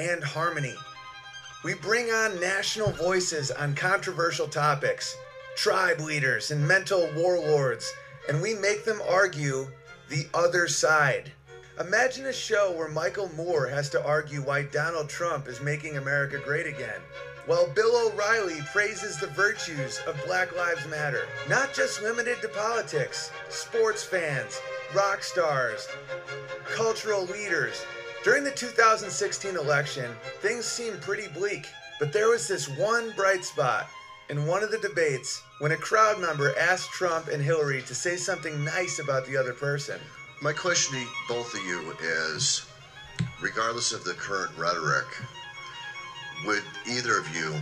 and harmony? We bring on national voices on controversial topics, tribe leaders and mental warlords, and we make them argue the other side. Imagine a show where Michael Moore has to argue why Donald Trump is making America great again, while Bill O'Reilly praises the virtues of Black Lives Matter. Not just limited to politics, sports fans, rock stars, cultural leaders. During the 2016 election, things seemed pretty bleak, but there was this one bright spot in one of the debates when a crowd member asked Trump and Hillary to say something nice about the other person. My question to both of you is regardless of the current rhetoric, would either of you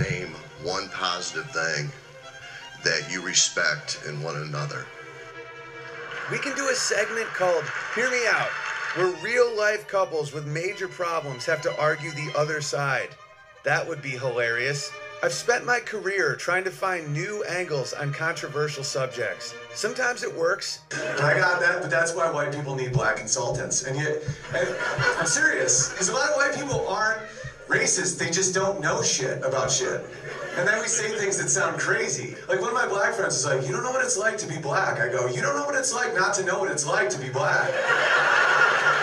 name one positive thing that you respect in one another? We can do a segment called Hear Me Out, where real life couples with major problems have to argue the other side. That would be hilarious. I've spent my career trying to find new angles on controversial subjects. Sometimes it works. I got that, but that's why white people need black consultants. And yet, I'm serious, because a lot of white people aren't racist. They just don't know shit about shit. And then we say things that sound crazy. Like one of my black friends is like, "You don't know what it's like to be black." I go, "You don't know what it's like not to know what it's like to be black."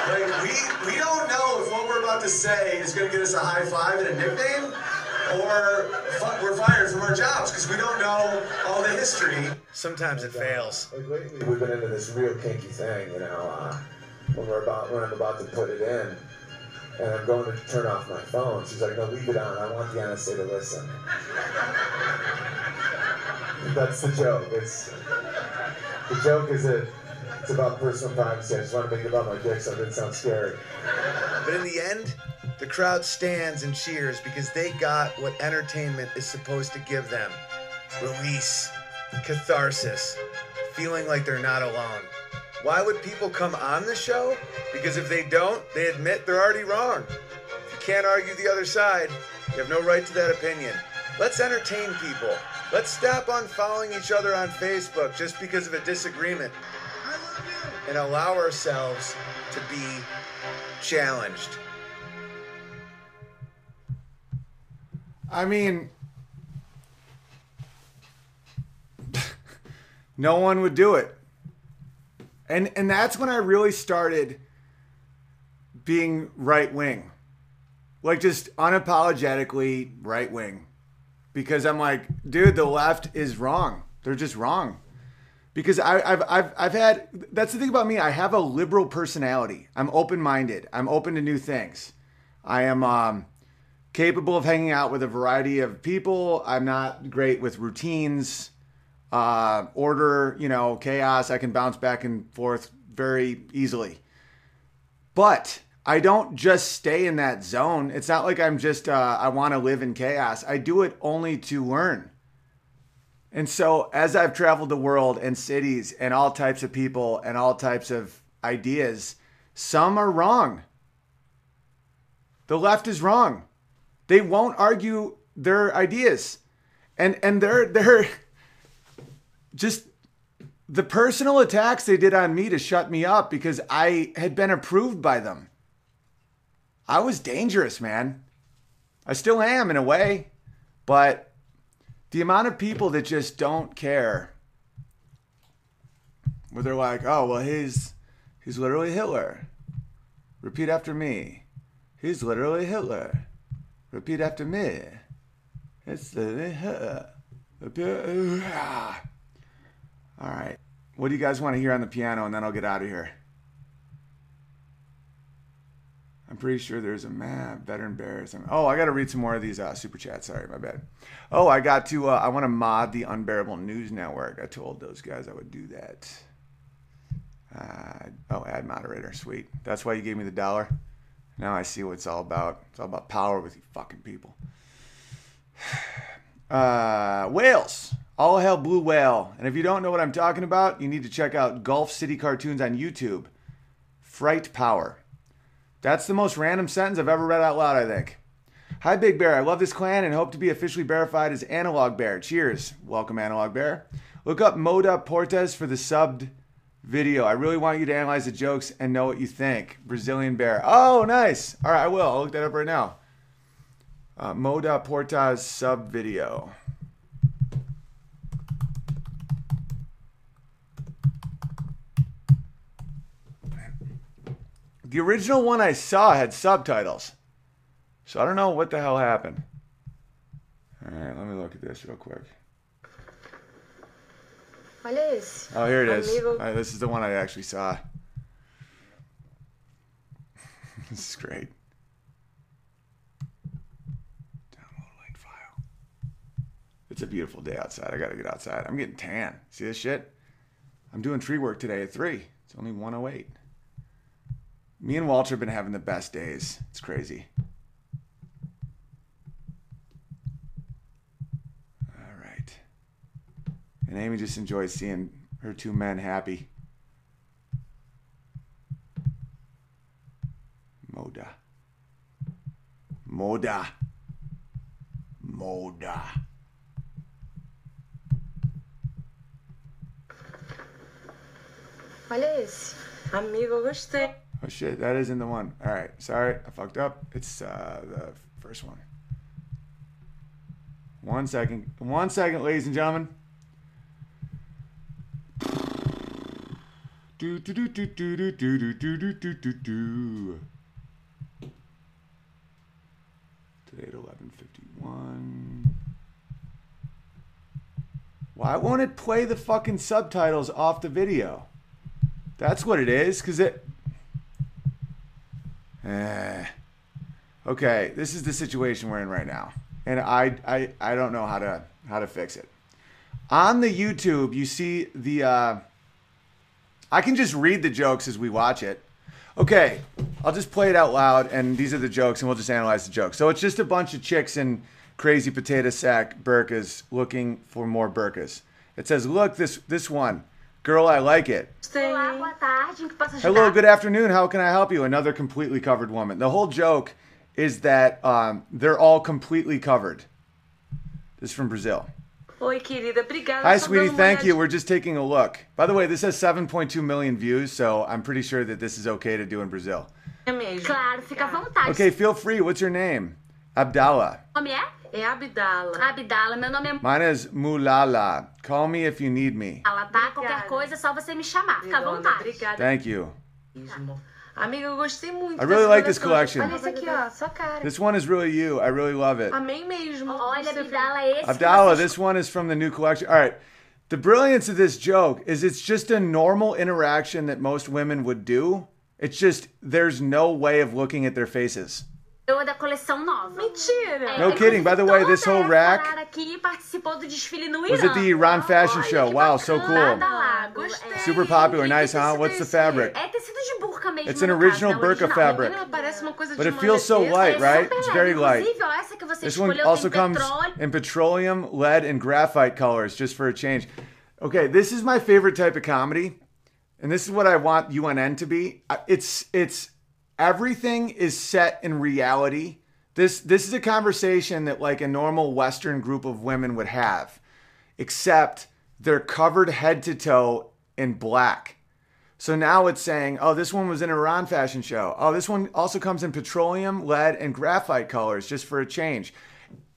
like we we don't know if what we're about to say is going to get us a high five and a nickname, or fu- we're fired from our jobs because we don't know all the history. Sometimes it fails. Like lately, we've been into this real kinky thing, you know. Uh, when we're about when I'm about to put it in, and I'm going to turn off my phone, she's like, "No, leave it on. I want the NSA to listen." That's the joke. It's the joke is that it's about personal privacy. I just want to make it about my dick, so it didn't sound scary. But in the end, the crowd stands and cheers because they got what entertainment is supposed to give them release, catharsis, feeling like they're not alone. Why would people come on the show? Because if they don't, they admit they're already wrong. If you can't argue the other side, you have no right to that opinion. Let's entertain people. Let's stop on following each other on Facebook just because of a disagreement. And allow ourselves to be challenged. I mean, no one would do it. And and that's when I really started being right wing. Like just unapologetically right wing. Because I'm like, dude, the left is wrong. They're just wrong. Because I, I've, I've, I've had, that's the thing about me. I have a liberal personality. I'm open minded. I'm open to new things. I am um, capable of hanging out with a variety of people. I'm not great with routines, uh, order, you know, chaos. I can bounce back and forth very easily. But I don't just stay in that zone. It's not like I'm just, uh, I want to live in chaos. I do it only to learn. And so, as I've traveled the world and cities and all types of people and all types of ideas, some are wrong. The left is wrong. They won't argue their ideas. And and they're they're just the personal attacks they did on me to shut me up because I had been approved by them. I was dangerous, man. I still am in a way, but the amount of people that just don't care, where they're like, "Oh, well, he's he's literally Hitler." Repeat after me. He's literally Hitler. Repeat after me. It's literally Hitler. All right. What do you guys want to hear on the piano, and then I'll get out of here. I'm pretty sure there's a map, veteran bears. Oh, I got to read some more of these uh, super chats. Sorry, my bad. Oh, I got to. Uh, I want to mod the Unbearable News Network. I told those guys I would do that. Uh, oh, add moderator. Sweet. That's why you gave me the dollar. Now I see what it's all about. It's all about power with you fucking people. Uh, whales. All hell blue whale. And if you don't know what I'm talking about, you need to check out Gulf City Cartoons on YouTube. Fright Power. That's the most random sentence I've ever read out loud, I think. Hi, Big Bear. I love this clan and hope to be officially verified as Analog Bear. Cheers. Welcome, Analog Bear. Look up Moda Portes for the subbed video. I really want you to analyze the jokes and know what you think. Brazilian Bear. Oh, nice. All right, I will. I'll look that up right now. Uh, Moda Portas sub video. The original one I saw had subtitles. So I don't know what the hell happened. All right, let me look at this real quick. Oh, here it is. Right, this is the one I actually saw. this is great. Download link file. It's a beautiful day outside. I gotta get outside. I'm getting tan. See this shit? I'm doing tree work today at 3. It's only 108. Me and Walter have been having the best days. It's crazy. All right. And Amy just enjoys seeing her two men happy. Moda. Moda. Moda. Olha esse. Amigo, gostei. Oh shit, that isn't the one. All right, sorry, I fucked up. It's uh, the first one. One second, one second, ladies and gentlemen. Do do do do do do do do do do do do. Today at eleven fifty one. Why won't it play the fucking subtitles off the video? That's what it is, cause it. Eh. Okay, this is the situation we're in right now, and I, I I don't know how to how to fix it. On the YouTube, you see the. Uh, I can just read the jokes as we watch it. Okay, I'll just play it out loud, and these are the jokes, and we'll just analyze the jokes. So it's just a bunch of chicks in crazy potato sack burkas looking for more burkas. It says, "Look, this this one, girl, I like it." Olá, boa tarde. Em que posso ajudar? Hello, good afternoon. How can I help you? Another completely covered woman. The whole joke is that um, they're all completely covered. This is from Brazil. Oi, querida, obrigada. Hi, sweetie. Thank you. We're just taking a look. By the way, this has 7.2 million views, so I'm pretty sure that this is okay to do in Brazil. mesmo. Claro, fica à vontade. Okay, feel free. What's your name? Abdallah. Meu nome é? É Abdala. Abdala. Meu nome é Mine is Mulala. Call me if you need me. Abdala, tá? Qualquer coisa é só você me chamar. Fica à Dona, vontade. Obrigada. Thank you. mesmo. Amiga, eu gostei muito. I really like this collection. Olha esse aqui, ó. Sua cara. This one is really you. I really love it. Amei mesmo. Olha, Você- Abdala, esse que Abdallah, você this one is from the new collection. All right. The brilliance of this joke is it's just a normal interaction that most women would do. It's just there's no way of looking at their faces. Escolheu da coleção nova. Mentira. No kidding. By the way, this whole rack Cara aqui participou do desfile no was Irã. at the Iran fashion show. Wow, so cool. Lá. Gostei. Super popular. Nice, huh? What's the fabric? É tecido de burca mesmo. It's an original caso, é burqa original. fabric. Menina, parece uma coisa But it feels so light, right? It's very light. Inclusive, ó, essa que você This one also comes in petroleum, lead, and graphite colors, just for a change. Okay, this is my favorite type of comedy, and this is what I want UNN to be. It's it's everything is set in reality. This this is a conversation that like a normal Western group of women would have, except they're covered head to toe in black. So now it's saying, oh, this one was in Iran fashion show. Oh, this one also comes in petroleum, lead, and graphite colors just for a change.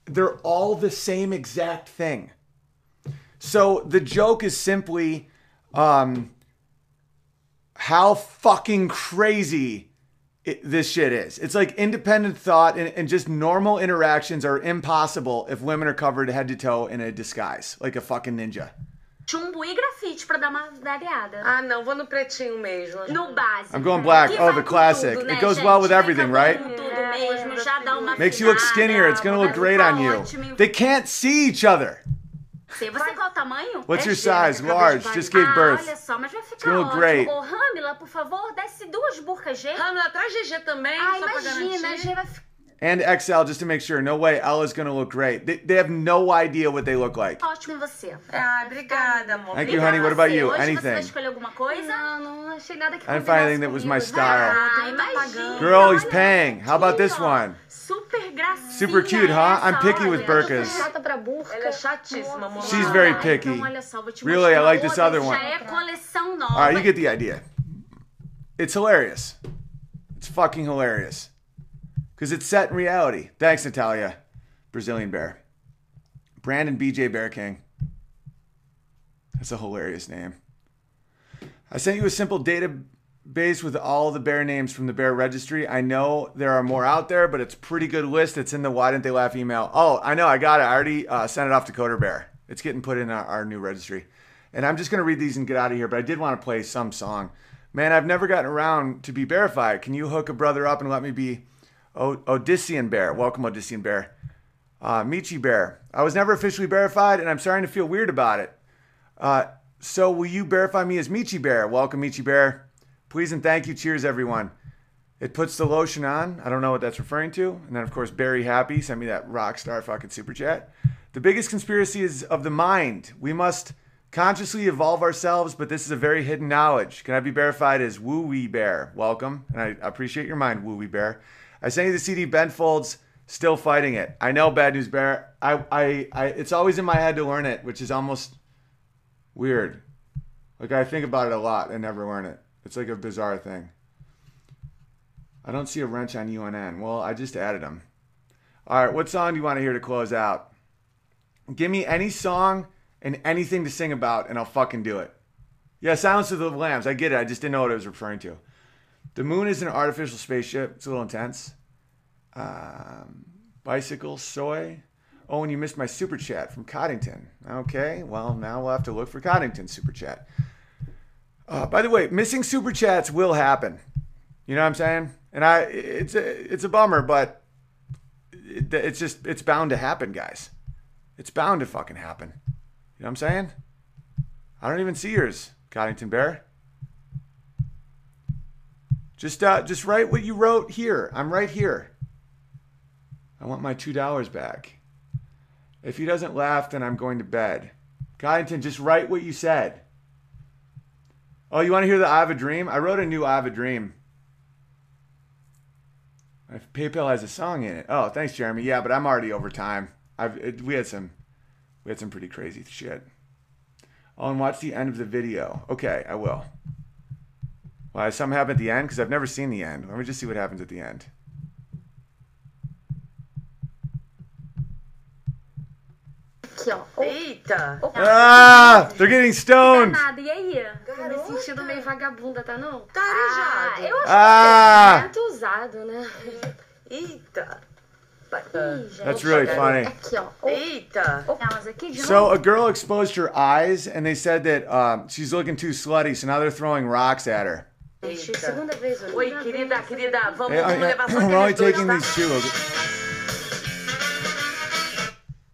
They're all the same exact thing. So the joke is simply um, how fucking crazy it, this shit is. It's like independent thought and, and just normal interactions are impossible if women are covered head to toe in a disguise, like a fucking ninja. Chumbo e grafite pra dar uma variada. Ah, não, vou no pretinho mesmo. No básico. I'm going black. Oh, the classic. tudo, né, It goes gente? well with everything, right? Tudo mesmo, já dá uma Makes you look skinnier. It's gonna look great on you. They can't see each other. Você, você qual o tamanho? What's É your G, size? Large. Just gave birth. Ah, olha só, mas vai ficar ótimo. great. Ô, Ramila, por favor, desce duas burcas G. Ramila, traz GG também, Ah, só pra imagina, garantir. G vai ficar And XL just to make sure. No way Ella's gonna look great. They, they have no idea what they look like. ótimo você. Ah, obrigada, amor. Thank you, honey. What about you? Hoje você Anything? escolher alguma coisa? Não, não achei nada que I didn't find anything that was my style. Ah, imagina. Girl, he's paying. How about this one? Super gracinha. Super cute, huh? I'm picky with olha. burkas. Chata pra burca. Ela é chatíssima, amor. She's very picky. Então, olha só, vou te Really, I like this other one. é coleção nova. All right, you get the idea. It's hilarious. It's fucking hilarious. Because it's set in reality. Thanks, Natalia. Brazilian Bear. Brandon BJ Bear King. That's a hilarious name. I sent you a simple database with all the bear names from the bear registry. I know there are more out there, but it's pretty good list. It's in the Why Didn't They Laugh email. Oh, I know. I got it. I already uh, sent it off to Coder Bear. It's getting put in our, our new registry. And I'm just going to read these and get out of here, but I did want to play some song. Man, I've never gotten around to be verified. Can you hook a brother up and let me be o- Odyssean Bear? Welcome, Odyssean Bear. Uh, Michi Bear. I was never officially verified, and I'm starting to feel weird about it. Uh, so will you verify me as Michi Bear? Welcome, Michi Bear. Please and thank you. Cheers, everyone. It puts the lotion on. I don't know what that's referring to. And then, of course, Barry Happy sent me that rock star fucking super chat. The biggest conspiracy is of the mind. We must consciously evolve ourselves, but this is a very hidden knowledge. Can I be verified as Woo Wee Bear? Welcome. And I appreciate your mind, Woo Wee Bear. I sent you the CD Ben Folds. Still fighting it. I know, Bad News Bear. I, I, I, it's always in my head to learn it, which is almost weird. Like I think about it a lot and never learn it. It's like a bizarre thing. I don't see a wrench on UNN. Well, I just added them. All right, what song do you want to hear to close out? Give me any song and anything to sing about, and I'll fucking do it. Yeah, Silence of the Lambs. I get it. I just didn't know what I was referring to. The moon is an artificial spaceship. It's a little intense. Um, bicycle, soy. Oh, and you missed my super chat from Coddington. Okay, well, now we'll have to look for Coddington's super chat. Uh, by the way, missing super chats will happen. You know what I'm saying? And I, it's a, it's a bummer, but it, it's just, it's bound to happen, guys. It's bound to fucking happen. You know what I'm saying? I don't even see yours, Coddington Bear. Just, uh, just write what you wrote here. I'm right here. I want my two dollars back. If he doesn't laugh, then I'm going to bed. Coddington, just write what you said. Oh, you want to hear the I Have a Dream? I wrote a new I Have a Dream. My PayPal has a song in it. Oh, thanks, Jeremy. Yeah, but I'm already over time. I've it, we had some we had some pretty crazy shit. Oh, and watch the end of the video. Okay, I will. Why well, something happen at the end because I've never seen the end. Let me just see what happens at the end. Aqui, ó. Eita! Ah, they're getting stoned. Nada, e aí? Tô me sentindo meio vagabunda, tá não? Tá arejado. Ah, eu acho Ah. que é muito usado, né? Eita! That's really funny. Aqui, ó. Eita! Não, mas aqui de So a girl exposed her eyes, and they said that um, she's looking too slutty. So now they're throwing rocks at her. Gente, segunda vez hoje. Oi, querida, querida, vamos, vamos levar só we're only taking these two.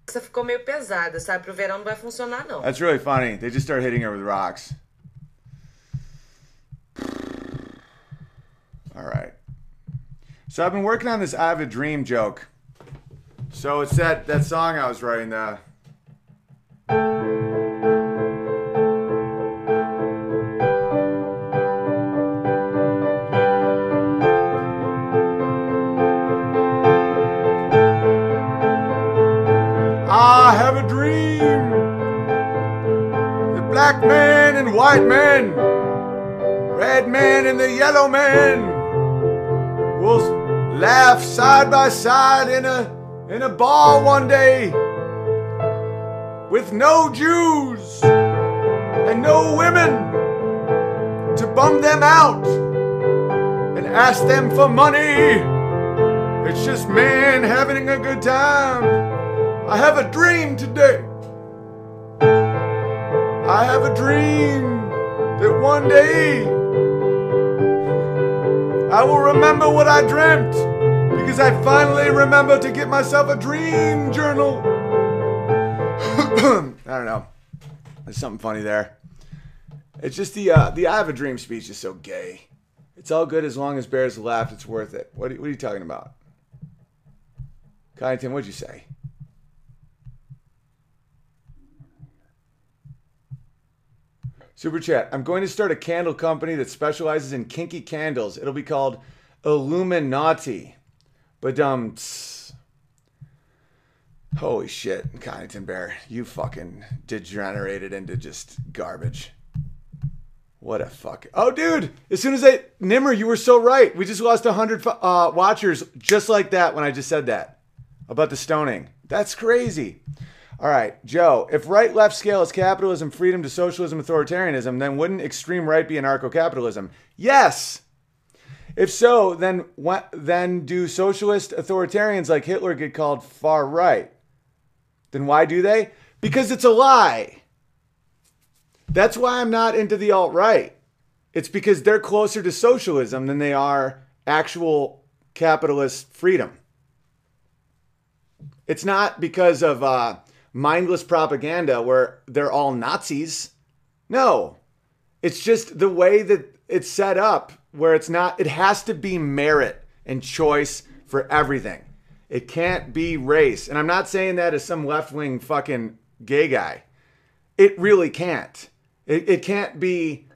Essa ficou meio pesada, sabe? Pro verão não vai funcionar, não. That's really funny. They just start hitting her with rocks. All right. So I've been working on this I have a dream joke. So it's that that song I was writing. Uh, I have a dream that black man and white man, red man and the yellow man will laugh side by side in a in a bar one day with no Jews and no women to bum them out and ask them for money. It's just man having a good time. I have a dream today. I have a dream that one day I will remember what I dreamt because I finally remember to get myself a dream journal. I don't know. There's something funny there. It's just the uh, the I have a dream speech is so gay. It's all good as long as bears laugh. It's worth it. What are, what are you talking about? Kyneton, what'd you say? Super chat. I'm going to start a candle company that specializes in kinky candles. It'll be called Illuminati. But um, holy shit, Kyneton Bear, you fucking degenerated into just garbage. What a fuck. Oh, dude, as soon as I, Nimmer, you were so right. We just lost 100 uh, watchers just like that when I just said that about the stoning. That's crazy. All right, Joe, if right left scale is capitalism, freedom to socialism, authoritarianism, then wouldn't extreme right be anarcho capitalism? Yes. If so, then what, then do socialist authoritarians like Hitler get called far right? Then why do they? Because it's a lie. That's why I'm not into the alt right. It's because they're closer to socialism than they are actual capitalist freedom. It's not because of uh, mindless propaganda where they're all Nazis. No, it's just the way that it's set up where it's not, it has to be merit and choice for everything. It can't be race. And I'm not saying that as some left wing fucking gay guy. It really can't. It, it can't be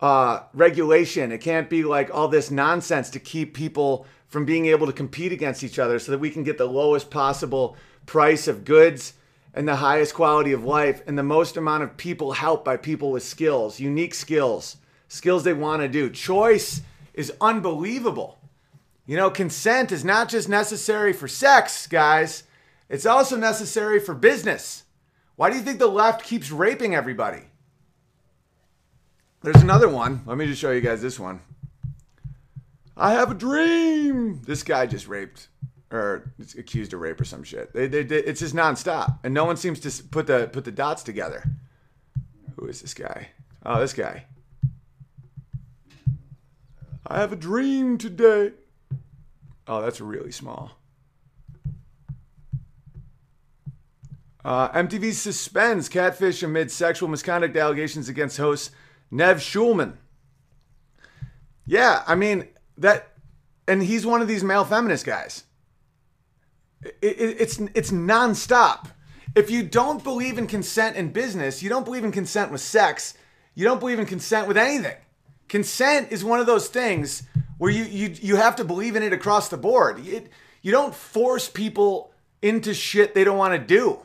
uh, regulation. It can't be like all this nonsense to keep people from being able to compete against each other so that we can get the lowest possible price of goods and the highest quality of life and the most amount of people helped by people with skills, unique skills, skills they want to do. Choice is unbelievable. You know, consent is not just necessary for sex, guys, it's also necessary for business. Why do you think the left keeps raping everybody? There's another one. Let me just show you guys this one. I have a dream. This guy just raped or accused of rape or some shit. They, they, they, it's just nonstop, and no one seems to put the put the dots together. Who is this guy? Oh, this guy. I have a dream today. Oh, that's really small. Uh, MTV suspends catfish amid sexual misconduct allegations against host Nev Schulman. Yeah, I mean that, and he's one of these male feminist guys. It, it, it's it's nonstop. If you don't believe in consent in business, you don't believe in consent with sex. You don't believe in consent with anything. Consent is one of those things where you you you have to believe in it across the board. It, you don't force people into shit they don't want to do.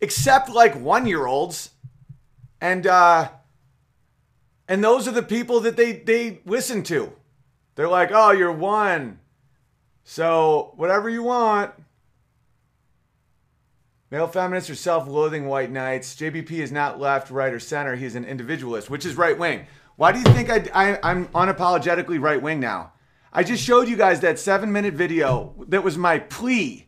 Except like one year olds, and uh, and those are the people that they they listen to. They're like, oh, you're one. So, whatever you want. Male feminists are self loathing white knights. JBP is not left, right, or center. He's an individualist, which is right wing. Why do you think I, I, I'm unapologetically right wing now? I just showed you guys that seven minute video that was my plea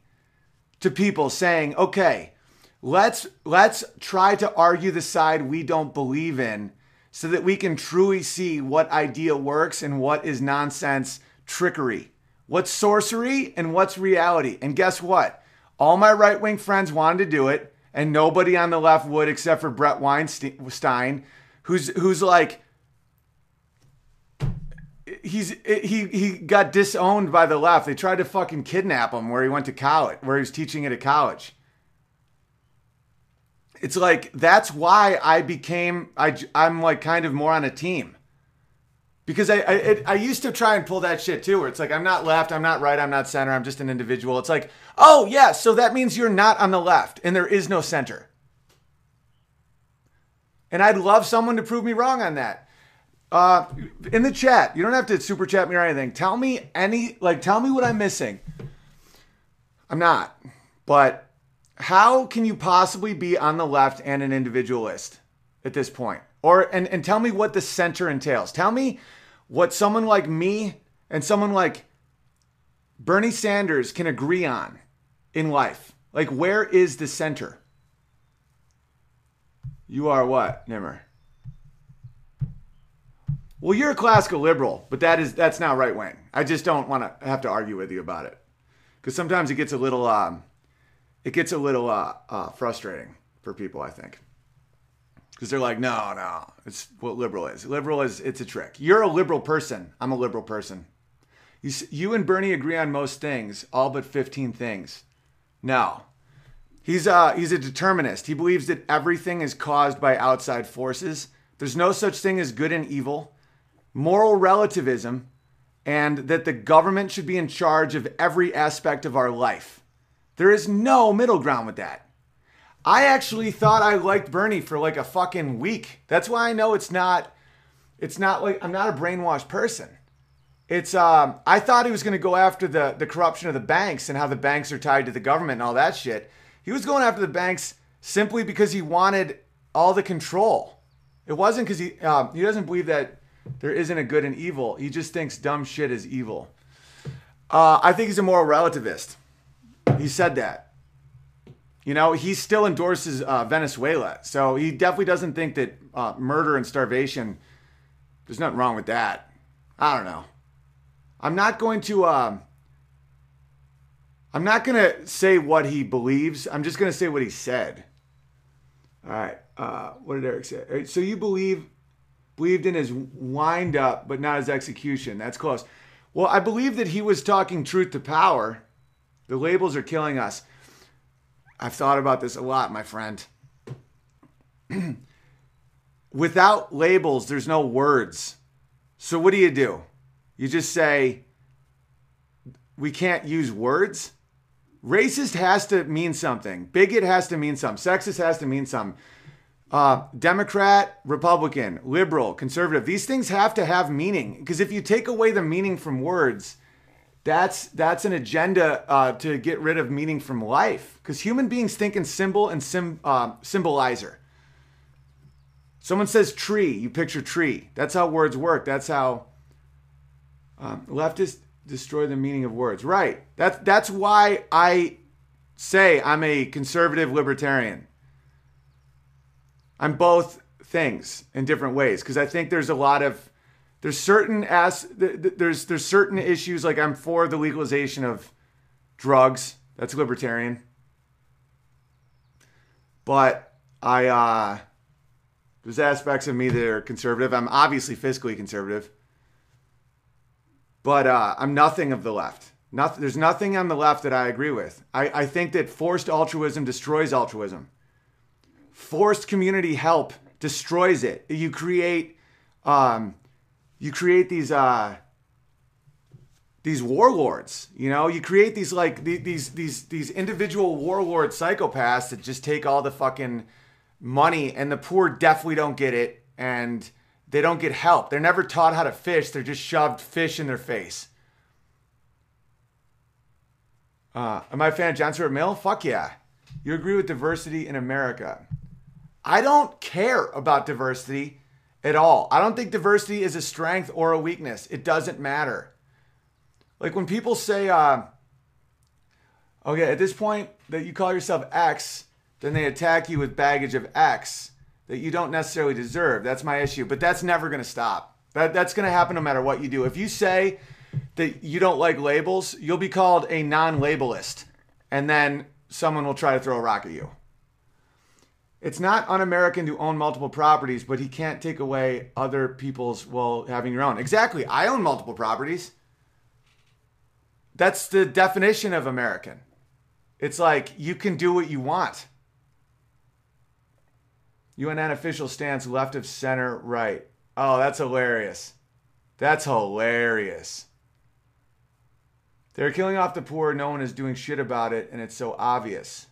to people saying, okay, let's let's try to argue the side we don't believe in so that we can truly see what idea works and what is nonsense trickery. What's sorcery and what's reality? And guess what? All my right wing friends wanted to do it, and nobody on the left would except for Bret Weinstein, who's who's like he's he he got disowned by the left. They tried to fucking kidnap him where he went to college, where he was teaching at a college. It's like that's why I became I I'm like kind of more on a team. Because I I, it, I used to try and pull that shit too, where it's like I'm not left, I'm not right, I'm not center, I'm just an individual. It's like, oh yeah, so that means you're not on the left, and there is no center. And I'd love someone to prove me wrong on that. Uh, in the chat, you don't have to super chat me or anything. Tell me any, like, tell me what I'm missing. I'm not. But how can you possibly be on the left and an individualist at this point? Or and, and tell me what the center entails. Tell me what someone like me and someone like Bernie Sanders can agree on in life. Like where is the center? You are what, Nimmer? Well, you're a classical liberal, but that is that's not right wing. I just don't want to have to argue with you about it because sometimes it gets a little um, it gets a little uh, uh, frustrating for people. I think because they're like, no, no, it's what liberal is. Liberal is it's a trick. You're a liberal person. I'm a liberal person. You you and Bernie agree on most things, all but 15 things. No. He's uh he's a determinist. He believes that everything is caused by outside forces. There's no such thing as good and evil moral relativism, and that the government should be in charge of every aspect of our life. There is no middle ground with that. I actually thought I liked Bernie for like a fucking week. That's why I know it's not it's not like I'm not a brainwashed person. It's um I thought he was going to go after the the corruption of the banks and how the banks are tied to the government and all that shit. He was going after the banks simply because he wanted all the control. It wasn't because he um, he doesn't believe that there isn't a good and evil. He just thinks dumb shit is evil. Uh, I think he's a moral relativist. He said that. You know, he still endorses uh, Venezuela. So he definitely doesn't think that uh, murder and starvation, there's nothing wrong with that. I don't know. I'm not going to. Um, I'm not going to say what he believes. I'm just going to say what he said. All right. Uh, what did Eric say? So you believe believed in his wind up, but not his execution. That's close. Well, I believe that he was talking truth to power. The labels are killing us. I've thought about this a lot, my friend. Without labels, there's no words. So what do you do? You just say, we can't use words? Racist has to mean something. Bigot has to mean something. Sexist has to mean something. Uh, Democrat, Republican, liberal, conservative. These things have to have meaning because if you take away the meaning from words, that's that's an agenda uh, to get rid of meaning from life. Because human beings think in symbol and sim, uh, symbolizer. Someone says tree, you picture tree. That's how words work. That's how um, leftists destroy the meaning of words. Right. That's that's why I say I'm a conservative libertarian. I'm both things in different ways because I think there's a lot of there's certain as there's there's certain issues like I'm for the legalization of drugs. That's libertarian. But I uh there's aspects of me that are conservative. I'm obviously fiscally conservative. But uh, I'm nothing of the left. Nothing, there's nothing on the left that I agree with. I, I think that forced altruism destroys altruism forced community help destroys it. You create, um, you create these uh, these warlords. You know, you create these like these these these individual warlord psychopaths that just take all the fucking money, and the poor definitely don't get it, and they don't get help. They're never taught how to fish. They're just shoved fish in their face. Uh, am I a fan of John Stuart Mill? Fuck yeah. You agree with diversity in America. I don't care about diversity at all. I don't think diversity is a strength or a weakness. It doesn't matter. Like when people say, uh, okay, at this point that you call yourself X, then they attack you with baggage of X that you don't necessarily deserve. That's my issue. But that's never going to stop. That, that's going to happen no matter what you do. If you say that you don't like labels, you'll be called a non labelist. And then someone will try to throw a rock at you. It's not un American to own multiple properties, but he can't take away other people's while having your own. Exactly. I own multiple properties. That's the definition of American. It's like you can do what you want. UNN official stance left of center right. Oh, that's hilarious. That's hilarious. They're killing off the poor. No one is doing shit about it, and it's so obvious.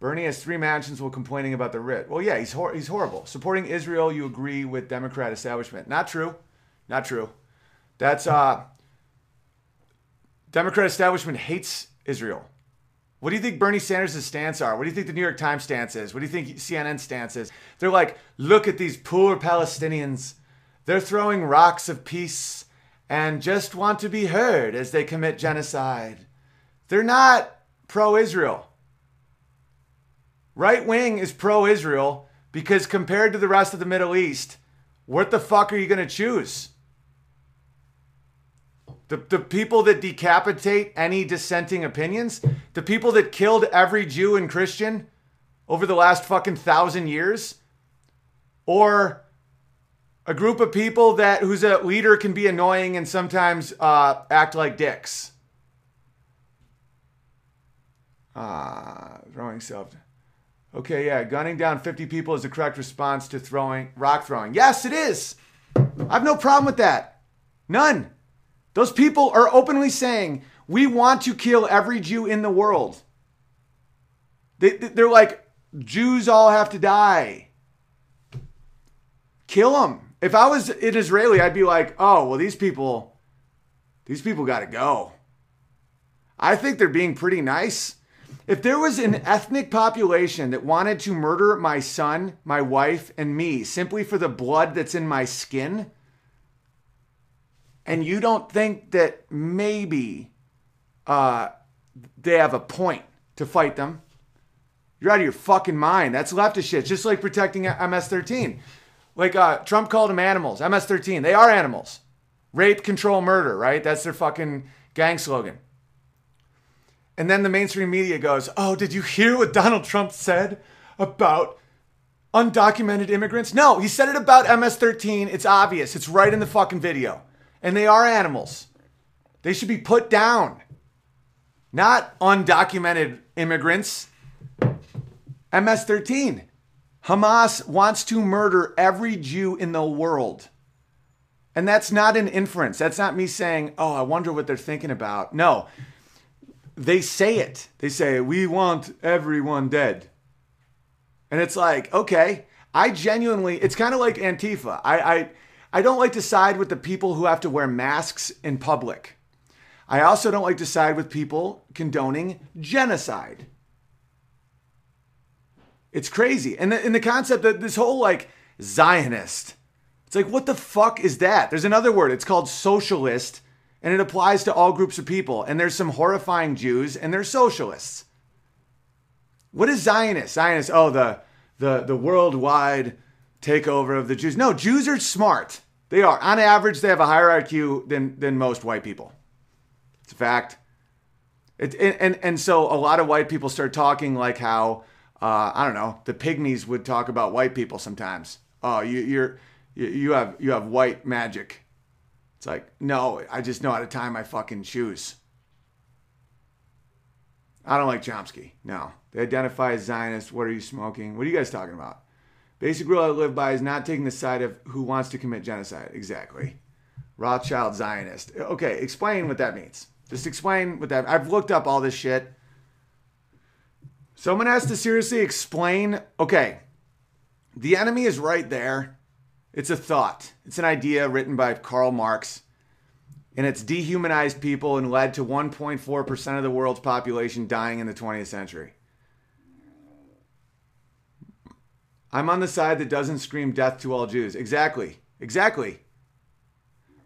Bernie has three mansions while complaining about the writ. Well, yeah, he's hor- he's horrible. Supporting Israel, you agree with Democrat establishment. Not true. Not true. That's uh Democrat establishment hates Israel. What do you think Bernie Sanders' stance are? What do you think the New York Times stance is? What do you think CNN's stance is? They're like, look at these poor Palestinians. They're throwing rocks of peace and just want to be heard as they commit genocide. They're not pro Israel. Right wing is pro Israel because compared to the rest of the Middle East, what the fuck are you going to choose? The, the people that decapitate any dissenting opinions, the people that killed every Jew and Christian over the last fucking thousand years, or a group of people that whose a leader can be annoying and sometimes uh, act like dicks. Ah, throwing self. Okay, yeah, gunning down 50 people is the correct response to throwing rock throwing. Yes, it is. I have no problem with that. None. Those people are openly saying, we want to kill every Jew in the world. They, they're like, Jews all have to die. Kill them. If I was an Israeli, I'd be like, oh, well, these people, these people got to go. I think they're being pretty nice. If there was an ethnic population that wanted to murder my son, my wife, and me simply for the blood that's in my skin, and you don't think that maybe uh, they have a point to fight them, you're out of your fucking mind. That's leftist shit. Just like protecting MS-13. Like uh, Trump called them animals. MS-13. They are animals. Rape, control, murder. Right? That's their fucking gang slogan. And then the mainstream media goes, "Oh, did you hear what Donald Trump said about undocumented immigrants?" No, he said it about MS-13. It's obvious. It's right in the fucking video and they are animals. They should be put down, not undocumented immigrants. MS 13. Hamas wants to murder every Jew in the world. And that's not an inference. That's not me saying, oh, I wonder what they're thinking about. No, they say it. They say, we want everyone dead. And it's like, okay, I genuinely, it's kind of like Antifa. I, I, I don't like to side with the people who have to wear masks in public. I also don't like to side with people condoning genocide. It's crazy. And the, and the concept that this whole like Zionist, it's like, what the fuck is that? There's another word. It's called socialist, and it applies to all groups of people. And there's some horrifying Jews, and they're socialists. What is Zionist? Zionist, oh, the the the worldwide takeover of the Jews. No, Jews are smart. They are. On average, they have a higher IQ than than most white people. It's a fact. It, and, and and so a lot of white people start talking like how uh, I don't know the pygmies would talk about white people sometimes. Oh, you, you're you have you have white magic. It's like no, I just know how to tie my fucking shoes. I don't like Chomsky. No, they identify as Zionists. What are you smoking? What are you guys talking about? Basic rule I live by is not taking the side of who wants to commit genocide. Exactly. Rothschild Zionist. Okay, explain what that means. Just explain what that. I've looked up all this shit. Someone has to seriously explain. Okay, the enemy is right there. It's a thought. It's an idea written by Karl Marx, and it's dehumanized people and led to 1.4% of the world's population dying in the 20th century. I'm on the side that doesn't scream death to all Jews. Exactly. Exactly.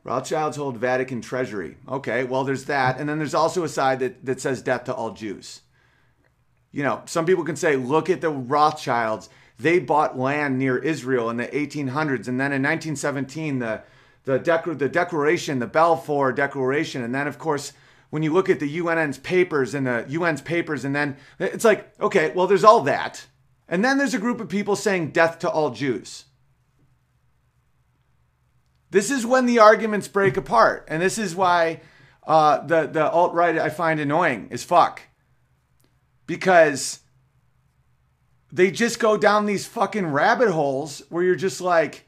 Rothschilds hold Vatican treasury. Okay, well, there's that. And then there's also a side that, that says death to all Jews. You know, some people can say, look at the Rothschilds. They bought land near Israel in the 1800s. And then in 1917, the, the, Dec- the Declaration, the Balfour Declaration. And then, of course, when you look at the UN's papers and the UN's papers, and then it's like, okay, well, there's all that. And then there's a group of people saying death to all Jews. This is when the arguments break apart. And this is why uh, the, the alt right I find annoying as fuck. Because they just go down these fucking rabbit holes where you're just like,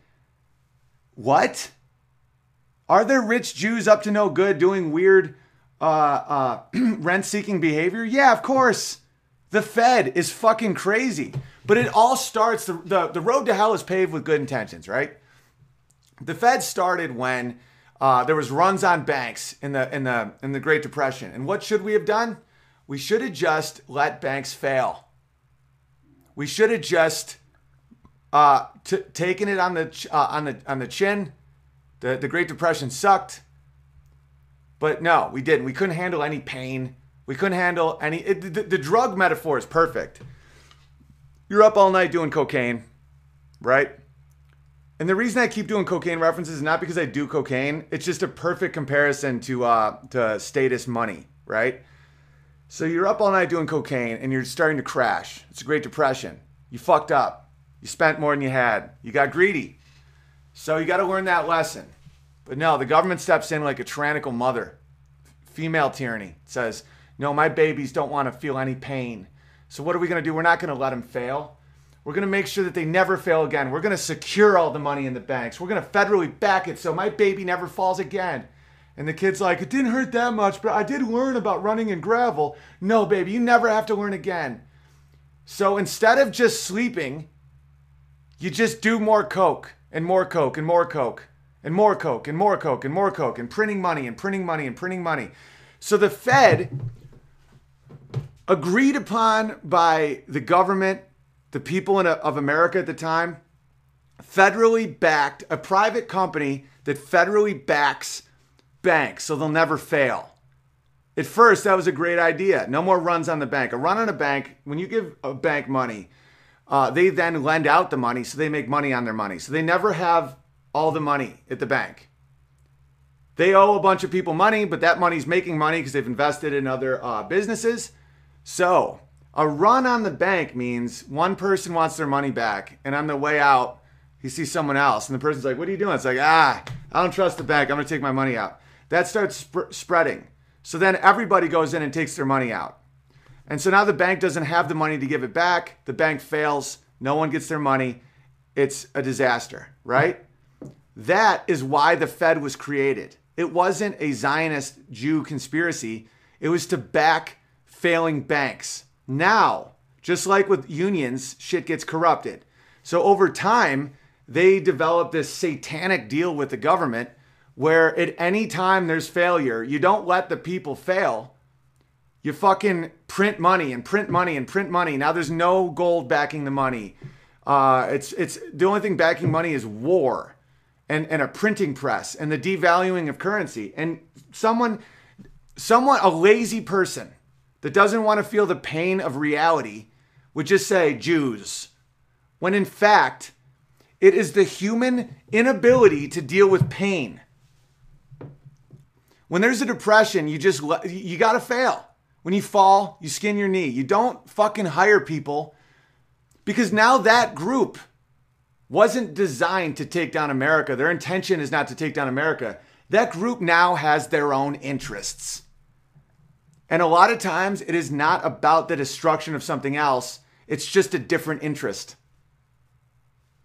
what? Are there rich Jews up to no good doing weird uh, uh, rent seeking behavior? Yeah, of course. The Fed is fucking crazy. But it all starts, the, the, the road to hell is paved with good intentions, right? The Fed started when uh, there was runs on banks in the in the in the Great Depression. And what should we have done? We should have just let banks fail. We should have just uh, t- taken it on the ch- uh, on the on the chin. The the Great Depression sucked, but no, we didn't. We couldn't handle any pain. We couldn't handle any. It, the, the drug metaphor is perfect. You're up all night doing cocaine, right? And the reason I keep doing cocaine references is not because I do cocaine. It's just a perfect comparison to uh, to status money, right? So you're up all night doing cocaine and you're starting to crash. It's a Great Depression. You fucked up. You spent more than you had. You got greedy. So you got to learn that lesson. But no, the government steps in like a tyrannical mother. Female tyranny It says, no, my babies don't want to feel any pain. So what are we going to do? We're not going to let them fail. We're going to make sure that they never fail again. We're going to secure all the money in the banks. We're going to federally back it so my baby never falls again. And the kid's like, it didn't hurt that much, but I did learn about running in gravel. No, baby, you never have to learn again. So instead of just sleeping, you just do more coke and more coke and more coke and more coke and more coke and more coke and printing money and printing money and printing money. So the Fed agreed upon by the government, the people in, of America at the time, federally backed a private company that federally backs banks so they'll never fail. At first, that was a great idea. No more runs on the bank. A run on a bank, when you give a bank money, uh, they then lend out the money so they make money on their money. So they never have all the money at the bank. They owe a bunch of people money, but that money's making money because they've invested in other uh, businesses. So a run on the bank means one person wants their money back, and on the way out, he sees someone else, and the person's like, "What are you doing?" It's like, "Ah, I don't trust the bank. I'm gonna take my money out." That starts sp- spreading. So then everybody goes in and takes their money out. And so now the bank doesn't have the money to give it back. The bank fails. No one gets their money. It's a disaster, right? That is why the Fed was created. It wasn't a Zionist Jew conspiracy, it was to back failing banks. Now, just like with unions, shit gets corrupted. So over time, they develop this satanic deal with the government where at any time there's failure, you don't let the people fail. You fucking print money and print money and print money. Now there's no gold backing the money. Uh, it's it's the only thing backing money is war, and and a printing press and the devaluing of currency. And someone, someone, a lazy person that doesn't want to feel the pain of reality would just say Jews, when in fact it is the human inability to deal with pain. When there's a depression, you just you got to fail. When you fall, you skin your knee. You don't fucking hire people because now that group wasn't designed to take down America. Their intention is not to take down America. That group now has their own interests. And a lot of times it is not about the destruction of something else, it's just a different interest.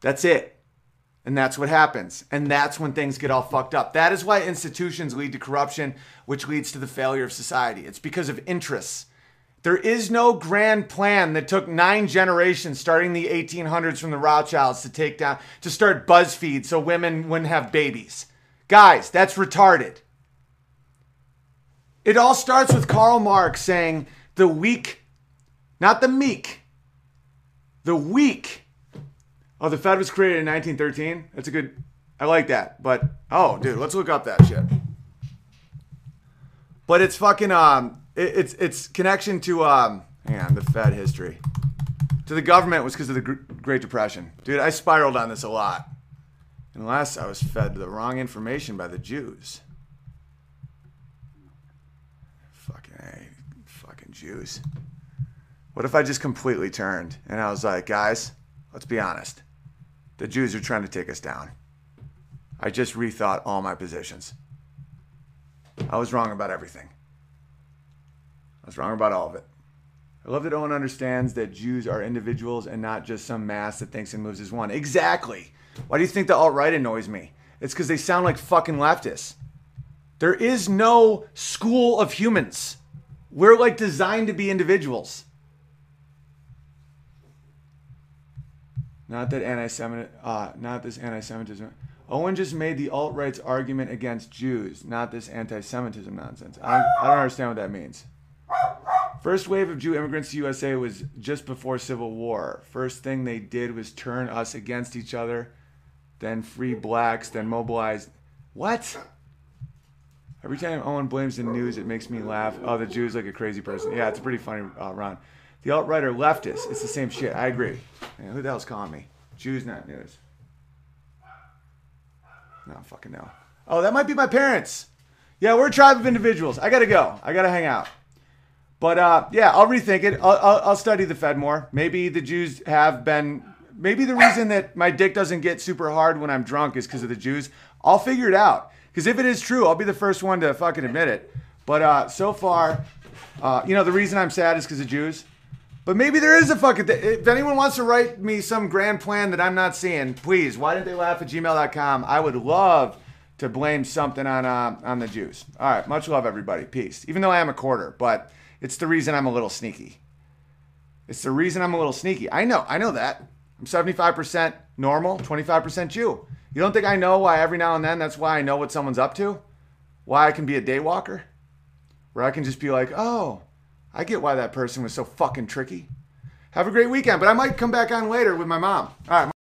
That's it. And that's what happens. And that's when things get all fucked up. That is why institutions lead to corruption, which leads to the failure of society. It's because of interests. There is no grand plan that took nine generations, starting the 1800s from the Rothschilds, to take down, to start BuzzFeed so women wouldn't have babies. Guys, that's retarded. It all starts with Karl Marx saying the weak, not the meek, the weak. Oh, the Fed was created in 1913. That's a good. I like that. But oh, dude, let's look up that shit. But it's fucking um, it, it's it's connection to um, hang on, the Fed history to the government was because of the Great Depression. Dude, I spiraled on this a lot. Unless I was fed the wrong information by the Jews. Fucking hey, fucking Jews. What if I just completely turned and I was like, guys, let's be honest. The Jews are trying to take us down. I just rethought all my positions. I was wrong about everything. I was wrong about all of it. I love that Owen understands that Jews are individuals and not just some mass that thinks and moves as one. Exactly. Why do you think the alt right annoys me? It's because they sound like fucking leftists. There is no school of humans. We're like designed to be individuals. Not that anti-Semitic, uh, not this anti-Semitism. Owen just made the alt-right's argument against Jews, not this anti-Semitism nonsense. I don't, I don't understand what that means. First wave of Jew immigrants to USA was just before Civil War. First thing they did was turn us against each other, then free blacks, then mobilize. What? Every time Owen blames the news, it makes me laugh. Oh, the Jew's like a crazy person. Yeah, it's pretty funny uh, Ron. The alt right are leftists. It's the same shit. I agree. Yeah, who the hell's calling me? Jews, not news. No, fucking no. Oh, that might be my parents. Yeah, we're a tribe of individuals. I gotta go. I gotta hang out. But uh, yeah, I'll rethink it. I'll, I'll, I'll study the Fed more. Maybe the Jews have been. Maybe the reason that my dick doesn't get super hard when I'm drunk is because of the Jews. I'll figure it out. Because if it is true, I'll be the first one to fucking admit it. But uh, so far, uh, you know, the reason I'm sad is because of Jews. But maybe there is a fucking. If anyone wants to write me some grand plan that I'm not seeing, please. Why didn't they laugh at gmail.com? I would love to blame something on uh, on the Jews. All right, much love, everybody. Peace. Even though I am a quarter, but it's the reason I'm a little sneaky. It's the reason I'm a little sneaky. I know. I know that. I'm 75% normal, 25% Jew. You don't think I know why every now and then that's why I know what someone's up to? Why I can be a daywalker? Where I can just be like, oh, I get why that person was so fucking tricky. Have a great weekend, but I might come back on later with my mom. All right.